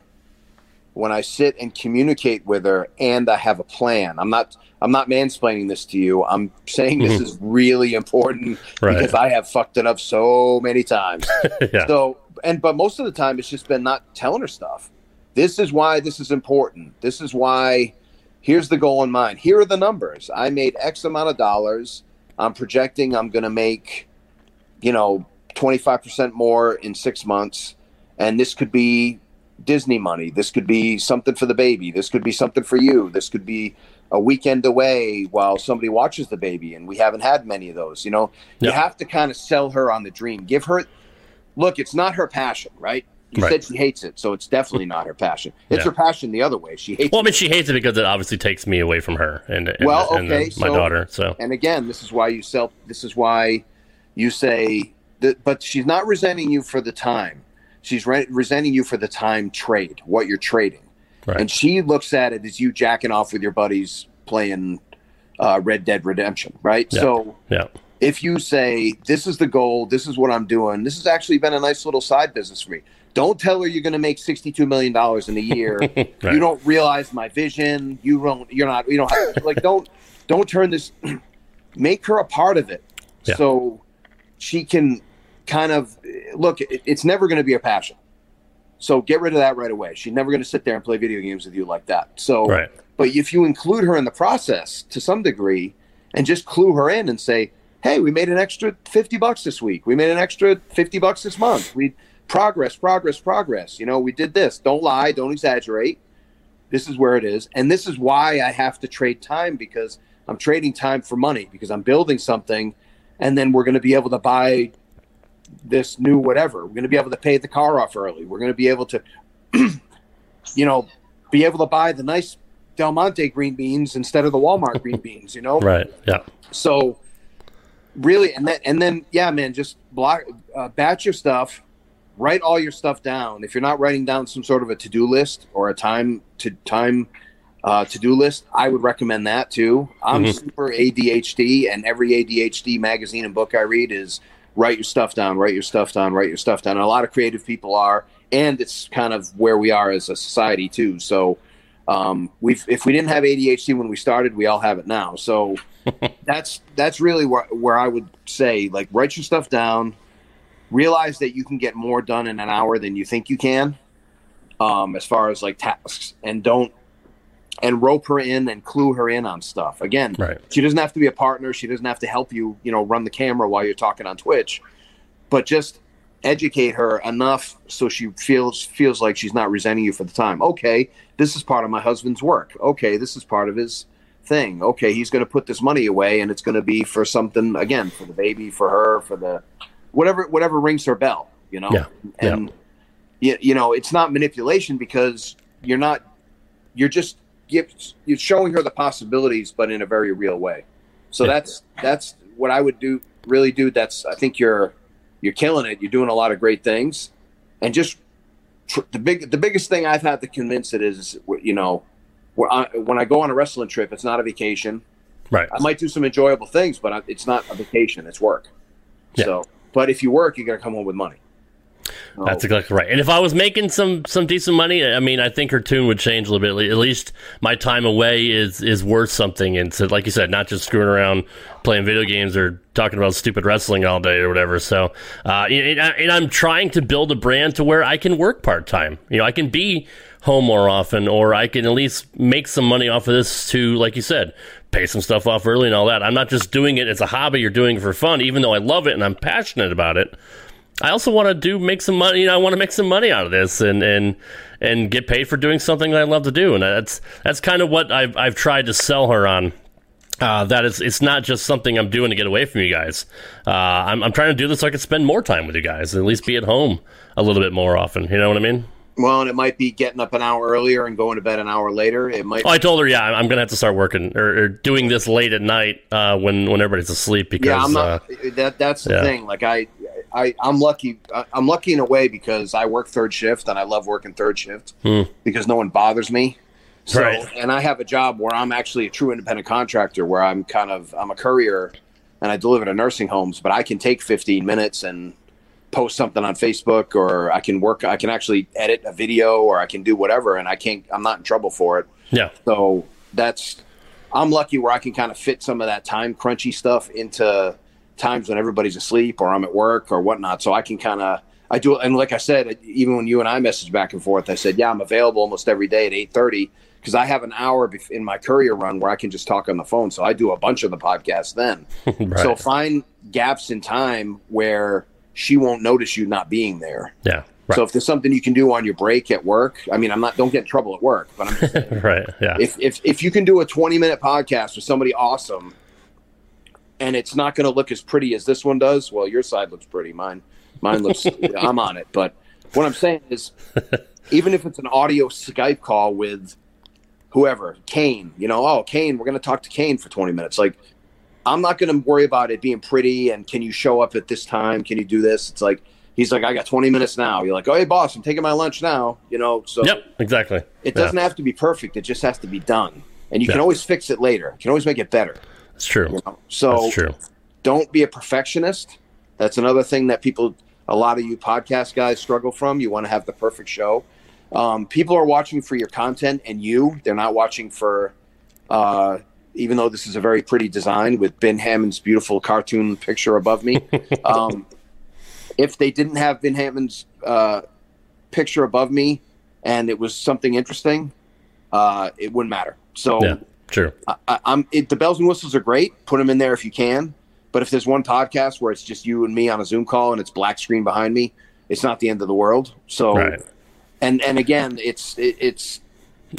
when I sit and communicate with her, and I have a plan. I'm not, I'm not mansplaining this to you. I'm saying this is really important Right. because I have fucked it up so many times. yeah. So, and but most of the time, it's just been not telling her stuff. This is why this is important. This is why. Here's the goal in mind. Here are the numbers. I made X amount of dollars. I'm projecting I'm going to make, you know, 25% more in six months. And this could be Disney money. This could be something for the baby. This could be something for you. This could be a weekend away while somebody watches the baby. And we haven't had many of those. You know, you have to kind of sell her on the dream. Give her, look, it's not her passion, right? You Right. said she hates it, so it's definitely not her passion. It's Yeah. her passion the other way. She hates Well, I it. mean, she hates it because it obviously takes me away from her and, and, Well, and okay, my so- daughter. So And again, this is why you sell. This is why you say that. But she's not resenting you for the time. She's re- resenting you for the time trade, what you're trading. Right. And she looks at it as you jacking off with your buddies playing uh, Red Dead Redemption, right? Yeah. So yeah, if you say this is the goal, this is what I'm doing, this has actually been a nice little side business for me. Don't tell her you're going to make 62 million dollars in a year. Right. You don't realize my vision. You don't. You're not. You don't have, like. Don't don't turn this. Make her a part of it, Yeah. so she can kind of look. It, it's never going to be a passion. So get rid of that right away. She's never going to sit there and play video games with you like that. So right. but if you include her in the process to some degree and just clue her in and say, hey, we made an extra 50 bucks this week. We made an extra 50 bucks this month. We progress, progress, progress. You know, we did this. Don't lie. Don't exaggerate. This is where it is. And this is why I have to trade time because I'm trading time for money because I'm building something and then we're going to be able to buy this new whatever. We're going to be able to pay the car off early. We're going to be able to, you know, be able to buy the nice Del Monte green beans instead of the Walmart green beans, you know? Right. Yeah. So really, and then, and then, yeah, man, just block, uh, batch your stuff, write all your stuff down. If you're not writing down some sort of a to-do list or a time to time, uh, to-do list, I would recommend that too. I'm Mhm. super ADHD and every ADHD magazine and book I read is write your stuff down, write your stuff down, write your stuff down. And a lot of creative people are, and it's kind of where we are as a society too. So, um, we've if we didn't have ADHD when we started, we all have it now. So that's that's really where where I would say like write your stuff down, realize that you can get more done in an hour than you think you can, um, as far as like tasks, and don't and rope her in and clue her in on stuff. Again, Right. she doesn't have to be a partner. She doesn't have to help you, you know, run the camera while you're talking on Twitch, but just educate her enough so she feels feels like she's not resenting you for the time. Okay, this is part of my husband's work. Okay, this is part of his thing. Okay, he's going to put this money away, and it's going to be for something again for the baby, for her, for the whatever whatever rings her bell. You know, Yeah, and You, you know it's not manipulation because you're not you're just you're you're showing her the possibilities, but in a very real way. So Yeah. that's that's what I would do. Really, do that's I think you're you're killing it. You're doing a lot of great things, and just tr- the big the biggest thing I've had to convince it is you know when I, when I go on a wrestling trip, it's not a vacation. Right. I might do some enjoyable things, but it's not a vacation. It's work. Yeah. So, but if you work, you're gonna come home with money. So- That's exactly right. And if I was making some some decent money, I mean, I think her tune would change a little bit. At least my time away is is worth something. And so, like you said, not just screwing around playing video games or talking about stupid wrestling all day or whatever. So, uh, and, I- and I'm trying to build a brand to where I can work part time. You know, I can be home more often, or I can at least make some money off of this to, like you said, pay some stuff off early and all that. I'm not just doing it as a hobby. You're doing it for fun, even though I love it and I'm passionate about it. I also want to do make some money. You know, I want to make some money out of this and and and get paid for doing something that I love to do. And that's that's kind of what I've I've tried to sell her on. Uh, that it's it's not just something I'm doing to get away from you guys. Uh, I'm I'm trying to do this so I can spend more time with you guys, and at least be at home a little bit more often. You know what I mean? Well, and it might be getting up an hour earlier and going to bed an hour later. It might. Oh, I told her, yeah, I'm I'm gonna have to start working or, or doing this late at night uh, when when everybody's asleep because yeah, I'm uh, that that's the yeah. thing. Like I, I, I'm lucky. I- I'm lucky in a way because I work third shift and I love working third shift because no one bothers me. So, Hmm. Right. and I have a job where I'm actually a true independent contractor, where I'm kind of I'm a courier, and I deliver to nursing homes. But I can take 15 minutes and post something on Facebook, or I can work. I can actually edit a video, or I can do whatever, and I can't. I'm not in trouble for it. yeah, So that's I'm lucky where I can kind of fit some of that time crunchy stuff into times when everybody's asleep or I'm at work or whatnot. So I can kind of I do and like I said, even when you and I message back and forth, I said, yeah, I'm available almost every day at eight thirty because I have an hour in my courier run where I can just talk on the phone. So I do a bunch of the podcasts then. right. So find gaps in time where she won't notice you not being there. yeah, right, So if there's something you can do on your break at work, I mean, I'm not don't get in trouble at work, but I'm just saying, right, yeah, if, if if you can do a 20 minute podcast with somebody awesome and it's not going to look as pretty as this one does well your side looks pretty mine mine looks i'm on it but what i'm saying is even if it's an audio skype call with whoever kane you know oh kane we're going to talk to kane for 20 minutes like i'm not going to worry about it being pretty and can you show up at this time can you do this it's like he's like i got 20 minutes now you're like oh hey boss i'm taking my lunch now you know so yep, exactly. it Yeah. doesn't have to be perfect. It just has to be done. And you can always fix it later. You can always make it better. It's true. you know? So That's true. don't be a perfectionist. That's another thing that people, a lot of you podcast guys struggle from. You want to have the perfect show. Um, people are watching for your content and you. They're not watching for, uh, even though this is a very pretty design with Bin Hameen's beautiful cartoon picture above me. um, if they didn't have Bin Hameen's uh, picture above me and it was something interesting, uh, it wouldn't matter. So Yeah, true. I, I- I'm it, the bells and whistles are great. Put them in there if you can. But if there's one podcast where it's just you and me on a Zoom call and it's black screen behind me, it's not the end of the world. So Right. and and again, it's it, it's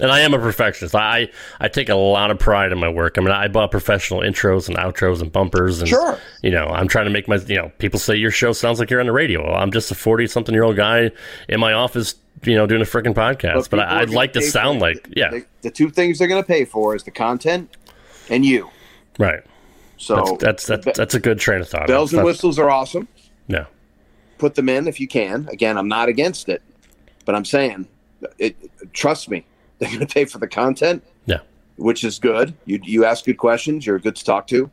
And I am a perfectionist. I I take a lot of pride in my work. I mean, I bought professional intros and outros and bumpers, and Sure. you know, I'm trying to make my. You know, people say your show sounds like you're on the radio. Well, I'm just a 40 something year old guy in my office, you know, doing a freaking podcast. But, people I, I'd like to sound like, yeah, the, the two things they're going to pay for is the content and you. right. So That's that's that's, that's a good train of thought. bells and That's- whistles are awesome. Yeah, Put them in if you can. Again, I'm not against it, but I'm saying, it, trust me, they're going to pay for the content. yeah, which is good. You you ask good questions. You're good to talk to,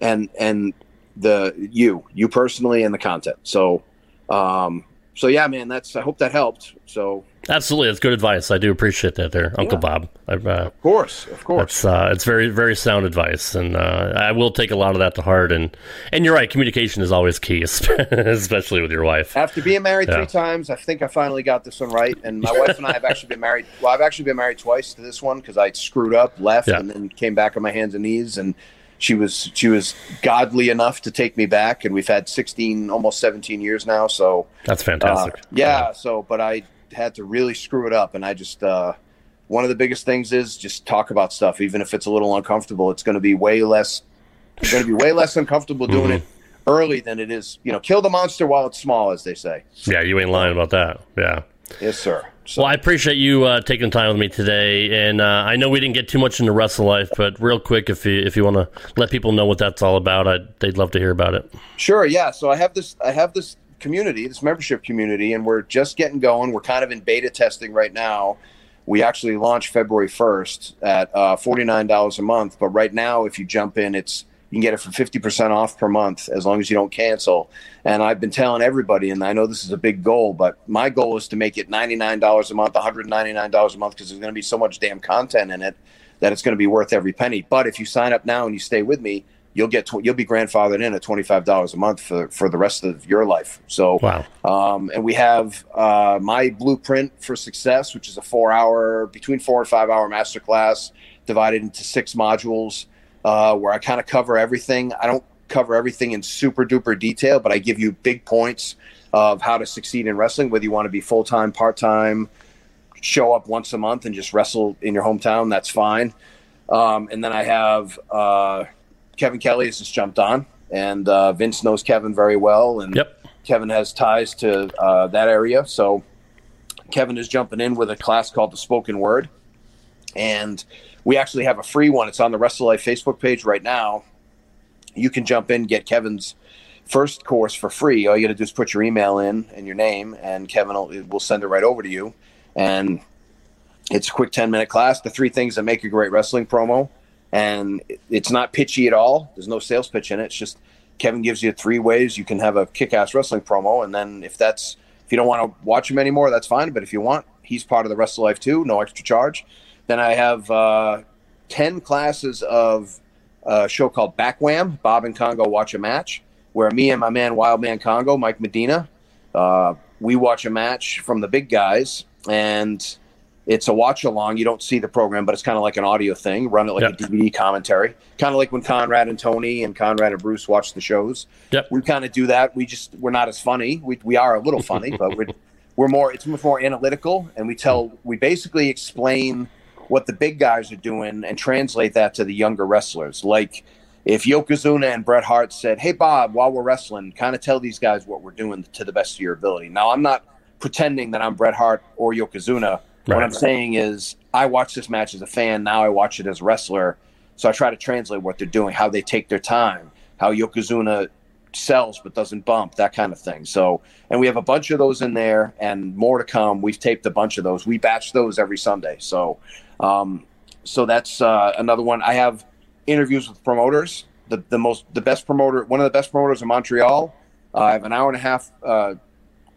and and the you you personally and the content. So, um, so yeah, man. That's I hope that helped. So absolutely. That's good advice. I do appreciate that, there, Uncle Yeah. Bob. I, uh, of course, of course. It's uh, it's very very sound advice, and uh, I will take a lot of that to heart. And and you're right, communication is always key, especially with your wife. After being married Yeah. three times, I think I finally got this one right. And my wife and I have actually been married. Well, I've actually been married twice to this one because I screwed up, left, Yeah. and then came back on my hands and knees. And she was she was godly enough to take me back, and we've had 16, almost 17 years now. So That's fantastic. uh, yeah, So, but I had to really screw it up, and I just uh, one of the biggest things is just talk about stuff, even if it's a little uncomfortable. It's going to be way less. It's going to be way less uncomfortable doing it early than it is. You know, kill the monster while it's small, as they say. Yeah, you ain't lying about that. Yeah. Yes, sir. So, Well, I appreciate you uh, taking the time with me today, and uh, I know we didn't get too much into Wrestle Life, but real quick, if you if you want to let people know what that's all about, I'd, they'd love to hear about it. Sure, yeah. So I have this I have this community, this membership community, and we're just getting going. We're kind of in beta testing right now. We actually launched February first at uh, forty nine dollars a month, but right now, if you jump in, it's you can get it for fifty percent off per month as long as you don't cancel. And I've been telling everybody, and I know this is a big goal, but my goal is to make it ninety nine dollars a month, one hundred ninety nine dollars a month, because there's going to be so much damn content in it that it's going to be worth every penny. But if you sign up now and you stay with me, you'll get tw- you'll be grandfathered in at twenty five dollars a month for for the rest of your life. So Wow. um, and we have uh, my blueprint for success, which is a four hour between four and five hour masterclass divided into six modules uh, where I kind of cover everything. I don't cover everything in super duper detail, but I give you big points of how to succeed in wrestling, whether you want to be full time, part time, show up once a month and just wrestle in your hometown, that's fine. Um, and then I have uh, Kevin Kelly has just jumped on, and uh, Vince knows Kevin very well, and Yep. Kevin has ties to uh, that area. So Kevin is jumping in with a class called the Spoken Word, and we actually have a free one. It's on the Wrestle Life Facebook page right now. You can jump in, get Kevin's first course for free. All you got to do is put your email in and your name, and Kevin will, will send it right over to you. And it's a quick 10 minute class. The three things that make a great wrestling promo. And it's not pitchy at all. There's no sales pitch in it. It's just Kevin gives you three ways you can have a kick ass wrestling promo. And then if that's, if you don't want to watch him anymore, that's fine. But if you want, he's part of the Wrestle Life too, no extra charge. Then I have uh, 10 classes of a show called Back Wham, Bob and Congo Watch a Match, where me and my man, Wildman Congo, Mike Medina, uh, we watch a match from the big guys. And it's a watch along. You don't see the program, but it's kind of like an audio thing. Run it like Yep. a DVD commentary, kind of like when Conrad and Tony and Conrad and Bruce watch the shows. Yep. We kind of do that. We just we're not as funny. We we are a little funny, but we're we're more. It's much more analytical, and we tell we basically explain what the big guys are doing and translate that to the younger wrestlers. Like if Yokozuna and Bret Hart said, "Hey Bob, while we're wrestling, kind of tell these guys what we're doing to the best of your ability." Now I'm not pretending that I'm Bret Hart or Yokozuna. What I'm saying is, I watch this match as a fan. Now I watch it as a wrestler. So I try to translate what they're doing, how they take their time, how Yokozuna sells but doesn't bump, that kind of thing. So, and we have a bunch of those in there and more to come. We've taped a bunch of those. We batch those every Sunday. So, um, so that's uh, another one. I have interviews with promoters. The, the most, the best promoter, one of the best promoters in Montreal. Uh, I have an hour and a half uh,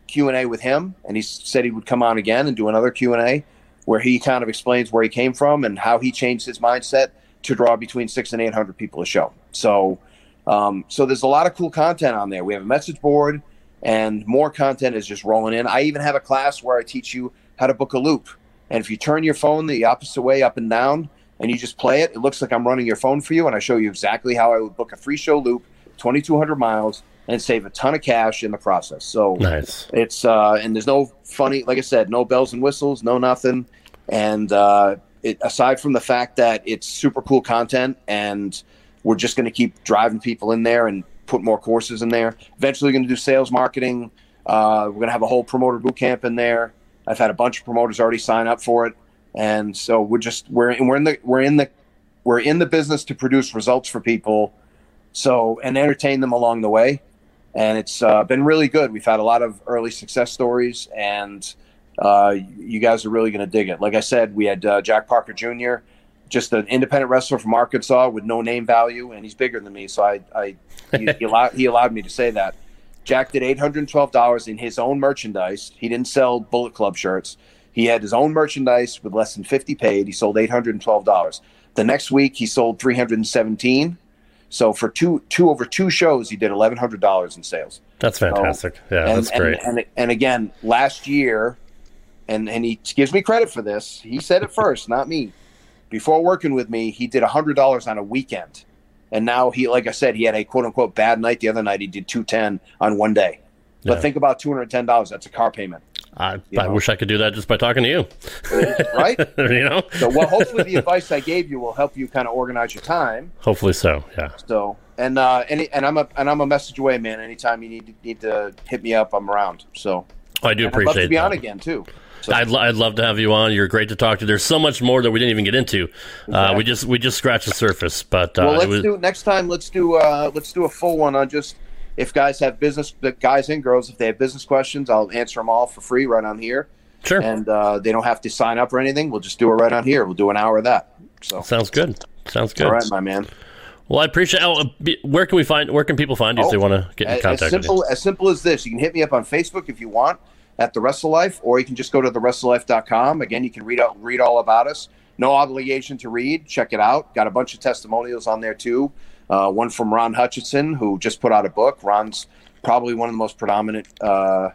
Q and A with him, and he said he would come on again and do another Q and A where he kind of explains where he came from and how he changed his mindset to draw between six and eight hundred people a show. So, um, so there's a lot of cool content on there. We have a message board, and more content is just rolling in. I even have a class where I teach you how to book a loop. And if you turn your phone the opposite way, up and down, and you just play it, it looks like I'm running your phone for you, and I show you exactly how I would book a free show loop, 2,200 miles, and save a ton of cash in the process. So Nice. it's uh, and there's no funny, like I said, no bells and whistles, no nothing. And uh, it, aside from the fact that it's super cool content, and we're just going to keep driving people in there and put more courses in there. Eventually, going to do sales marketing. Uh, we're going to have a whole promoter boot camp in there. I've had a bunch of promoters already sign up for it, and so we're just we're we're in the we're in the we're in the business to produce results for people, so and entertain them along the way and it's uh, been really good. We've had a lot of early success stories, and uh, you guys are really going to dig it. Like I said, we had uh, Jack Parker Jr., just an independent wrestler from Arkansas with no name value, and he's bigger than me, so I, I he, he, allowed, he allowed me to say that. Jack did eight hundred and twelve dollars in his own merchandise. He didn't sell Bullet Club shirts. He had his own merchandise with less than fifty paid. He sold eight hundred and twelve dollars. The next week, he sold three hundred and seventeen. So for two two over two shows, he did eleven hundred dollars in sales. That's fantastic. yeah, and, that's great. And, and and again, last year, and and he gives me credit for this. He said it first, not me. Before working with me, he did hundred dollars on a weekend, and now he, like I said, he had a quote unquote bad night. The other night he did two ten on one day. But Yeah. think about two hundred ten dollars. That's a car payment, I, I wish I could do that just by talking to you. right? you know, so, well, hopefully the advice I gave you will help you kind of organize your time. hopefully so. Yeah. So, and uh, any, and I'm a and I'm a message away, man. Anytime you need to, need to hit me up, I'm around. So, Oh, I do and I'd love appreciate to be that. on again too. So, I'd, I'd love to have you on. You're great to talk to. There's so much more that we didn't even get into. Uh, we just we just scratched the surface, but uh, well, let's was, do next time. Let's do uh, let's do a full one on just if guys have business, the guys and girls, if they have business questions, I'll answer them all for free right on here. sure. and uh, they don't have to sign up or anything. We'll just do it right on here. We'll do an hour of that. So, Sounds good. Sounds good. all right, my man. Well, I appreciate. Oh, uh, where can we find? Where can people find you if Oh, they want to get in As, contact as with you? simple as simple as this. You can hit me up on Facebook if you want at the Wrestle Life, or you can just go to the thewrestlelife.com. Again, you can read out, read all about us. No obligation to read. Check it out. Got a bunch of testimonials on there too. Uh, one from Ron Hutchison, who just put out a book. Ron's probably one of the most predominant uh,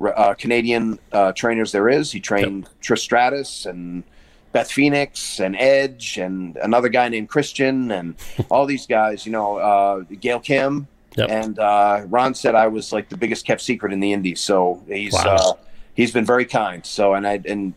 uh, Canadian uh, trainers there is. He trained Trish Stratus and Beth Phoenix and Edge and another guy named Christian and all these guys. You know, uh, Gail Kim. Yep. And uh, Ron said I was like the biggest kept secret in the Indies. So he's Wow. uh, he's been very kind. So and I and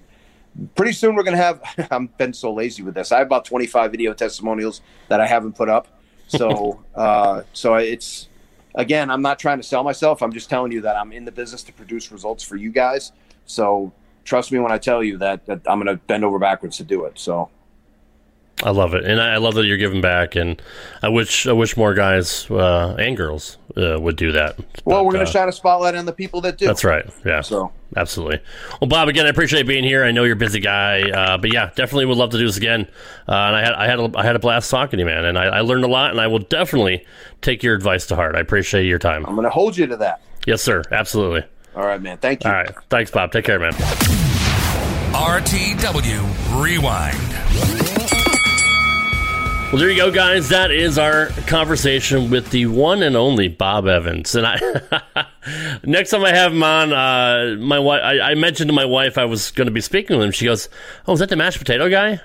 pretty soon we're gonna have. I've been so lazy with this. I have about twenty five video testimonials that I haven't put up. So uh, so it's again, I'm not trying to sell myself. I'm just telling you that I'm in the business to produce results for you guys. So trust me when I tell you that, that I'm going to bend over backwards to do it. So I love it, and I I love that you're giving back. And I wish I wish more guys uh, and girls uh, would do that. well, But, we're going uh, to shine a spotlight on the people that do. That's right. Yeah. So Absolutely. Well, Bob, again, I appreciate being here. I know you're a busy guy, uh, but yeah, definitely would love to do this again. Uh, and I had I had a, I had a blast talking to you, man, and I, I learned a lot, and I will definitely take your advice to heart. I appreciate your time. I'm going to hold you to that. Yes, sir. Absolutely. All right, man. Thank you. All right. Thanks, Bob. Take care, man. RTW Rewind. Well, there you go, guys. That is our conversation with the one and only Bob Evans. And I, next time I have him on, uh, my wife, I, I mentioned to my wife I was going to be speaking with him. She goes, "Oh, is that the mashed potato guy?"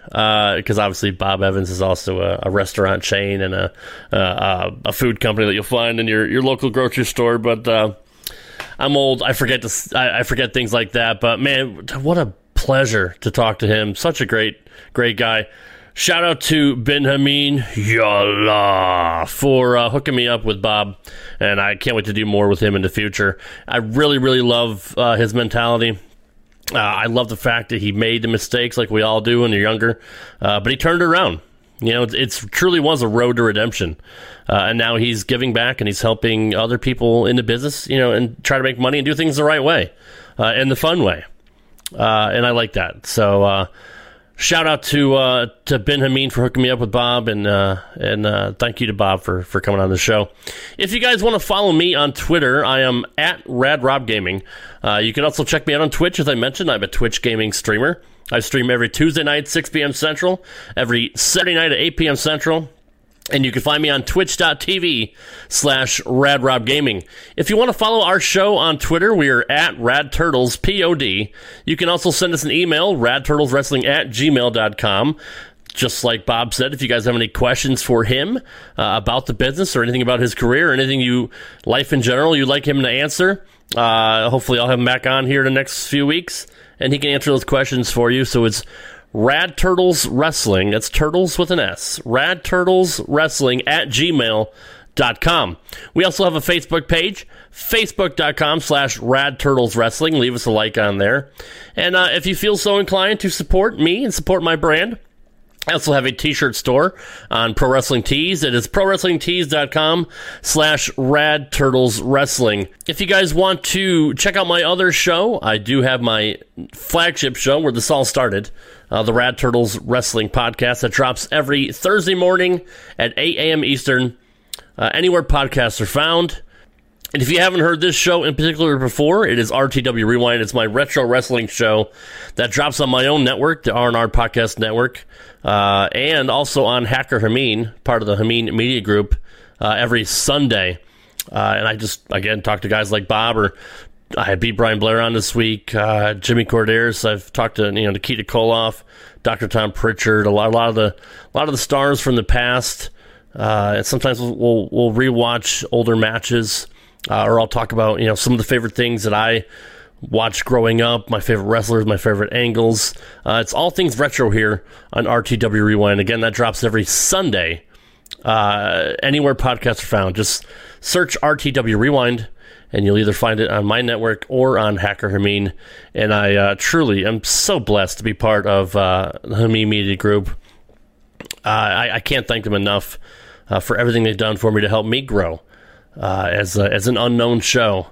Because obviously Bob Evans is also a, a restaurant chain and a, a a food company that you'll find in your your local grocery store. But uh, I'm old. I forget to. I, I forget things like that. But man, what a pleasure to talk to him. Such a great, great guy. Shout out to Bin Hameen Yalla for uh, hooking me up with Bob, and I can't wait to do more with him in the future. I really, really love uh, his mentality. Uh, I love the fact that he made the mistakes like we all do when you're younger, uh, but he turned around. You know, it's, it's truly was a road to redemption, uh, and now he's giving back and he's helping other people in the business. You know, and try to make money and do things the right way, uh, and the fun way. And I like that. So uh, shout out to uh, to Bin Hameen for hooking me up with Bob, and uh, and uh, thank you to Bob for for coming on the show. If you guys want to follow me on Twitter, I am at Rad RadRobGaming. Uh, you can also check me out on Twitch, as I mentioned. I'm a Twitch gaming streamer. I stream every Tuesday night, 6 p.m. Central, every Saturday night at 8 p.m. Central. And you can find me on twitch.tv slash radrobgaming. If you want to follow our show on Twitter, we are at radturtlespod. You can also send us an email, radturtleswrestling at gmail.com. Just like Bob said, if you guys have any questions for him uh, about the business or anything about his career or anything you, life in general, you'd like him to answer, uh, hopefully I'll have him back on here in the next few weeks and he can answer those questions for you. So it's Rad Turtles Wrestling. That's turtles with an S. Rad Turtles Wrestling at gmail.com. We also have a Facebook page, facebook.com slash Rad Turtles Wrestling. Leave us a like on there. And uh, if you feel so inclined to support me and support my brand, I also have a t-shirt store on Pro Wrestling Tees. It is prowrestlingtees.com slash rad turtles wrestling. If you guys want to check out my other show, I do have my flagship show where this all started, uh, the Rad Turtles Wrestling Podcast that drops every Thursday morning at 8 a.m. Eastern, uh, anywhere podcasts are found. And if you haven't heard this show in particular before, it is RTW Rewind. It's my retro wrestling show that drops on my own network, the R&R Podcast Network, uh, and also on Hacker Hameen, part of the Hameen Media Group, uh, every Sunday. Uh, and I just, again, talk to guys like Bob or I beat Brian Blair on this week, uh, Jimmy Korderas. I've talked to, you know, Nikita Koloff, Dr. Tom Pritchard, a lot, a lot of the, a lot of the stars from the past Uh, and sometimes we'll, we'll, we'll rewatch older matches, uh, or I'll talk about you know some of the favorite things that I watched growing up, my favorite wrestlers, my favorite angles. Uh, it's all things retro here on RTW Rewind. Again, that drops every Sunday. Uh, anywhere podcasts are found, just search RTW Rewind, and you'll either find it on my network or on Hacker Hameen. And I uh, truly am so blessed to be part of uh, the Hameen Media Group. Uh, I, I, can't thank them enough uh, for everything they've done for me to help me grow uh, as as an unknown show.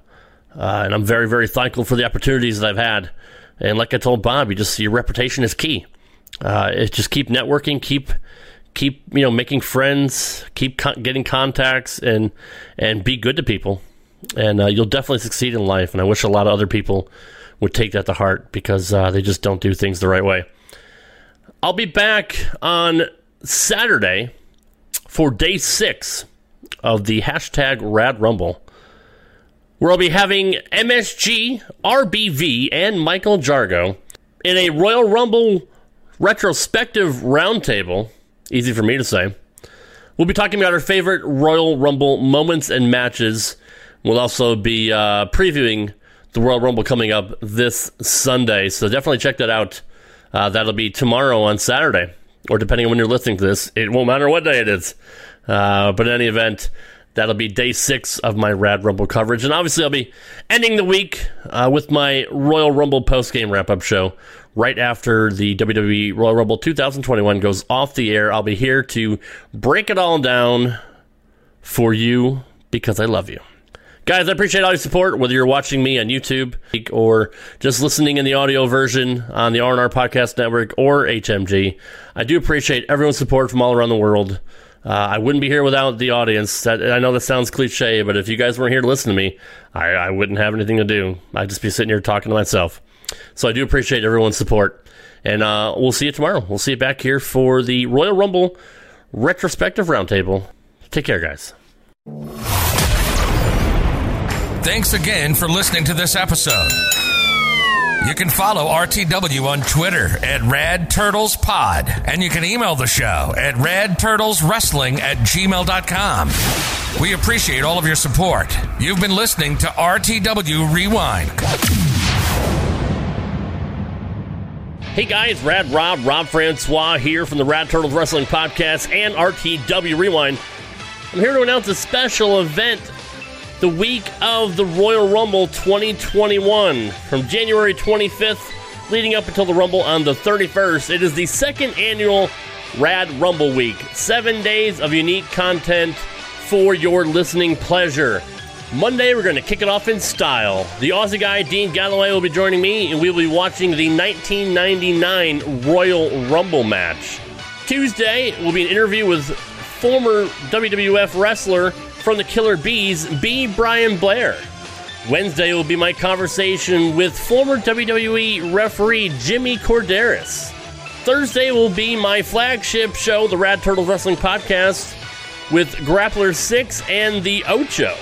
Uh, and I'm very, very thankful for the opportunities that I've had. And like I told Bob, you just your reputation is key. Uh, it's just keep networking, keep keep you know making friends, keep getting contacts, and and be good to people, and uh, you'll definitely succeed in life. And I wish a lot of other people would take that to heart because uh, they just don't do things the right way. I'll be back on Saturday for day six of the hashtag Rad Rumble where I'll be having MSG, RBV, and Michael Jargo in a Royal Rumble retrospective roundtable. Easy for me to say. We'll be talking about our favorite Royal Rumble moments and matches. We'll also be uh, previewing the Royal Rumble coming up this Sunday, so definitely check that out. Uh, that'll be tomorrow on Saturday, or depending on when you're listening to this, it won't matter what day it is. Uh, but in any event, That'll be day six of my Rad Rumble coverage. And obviously, I'll be ending the week uh, with my Royal Rumble post game wrap up show right after the WWE Royal Rumble 2021 goes off the air. I'll be here to break it all down for you because I love you. Guys, I appreciate all your support, whether you're watching me on YouTube or just listening in the audio version on the R&R Podcast Network or HMG. I do appreciate everyone's support from all around the world. Uh, I wouldn't be here without the audience. That, I know that sounds cliche, but if you guys weren't here to listen to me, I, I wouldn't have anything to do. I'd just be sitting here talking to myself. So I do appreciate everyone's support. And uh, we'll see you tomorrow. We'll see you back here for the Royal Rumble retrospective roundtable. Take care, guys. Thanks again for listening to this episode. You can follow RTW on Twitter at Rad Turtles Pod, and you can email the show at radturtleswrestling at gmail.com. We appreciate all of your support. You've been listening to RTW Rewind. Hey guys, Rad Rob, Rob Francois here from the Rad Turtles Wrestling Podcast and RTW Rewind. I'm here to announce a special event the week of the Royal Rumble 2021 from January 25th leading up until the Rumble on the 31st. It is the second annual Rad Rumble Week. Seven days of unique content for your listening pleasure. Monday, we're going to kick it off in style. The Aussie guy, Dean Galloway, will be joining me, and we'll be watching the 1999 Royal Rumble match. Tuesday will be an interview with former WWF wrestler from the Killer Bees, B. Brian Blair. Wednesday will be my conversation with former WWE referee Jimmy Korderas. Thursday will be my flagship show, the Rad Turtle Wrestling Podcast, with Grappler 6 and the Ocho.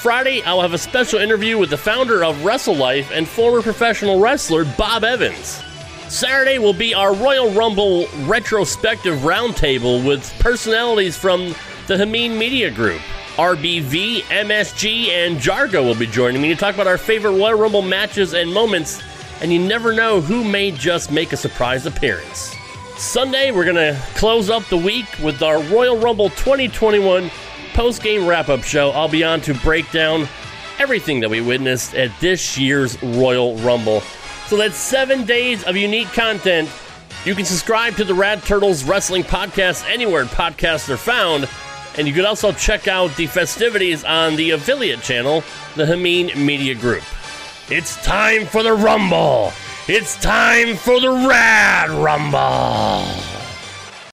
Friday, I'll have a special interview with the founder of Wrestle Life and former professional wrestler Bob Evans. Saturday will be our Royal Rumble retrospective roundtable with personalities from the Hameen Media Group. RBV, MSG, and Jargo will be joining me to talk about our favorite Royal Rumble matches and moments, and you never know who may just make a surprise appearance. Sunday, we're going to close up the week with our Royal Rumble 2021 post game wrap up show. I'll be on to break down everything that we witnessed at this year's Royal Rumble. So that's seven days of unique content. You can subscribe to the Rad Turtles Wrestling Podcast anywhere podcasts are found. And you can also check out the festivities on the affiliate channel, the Hameen Media Group. It's time for the Rumble! It's time for the Rad Rumble!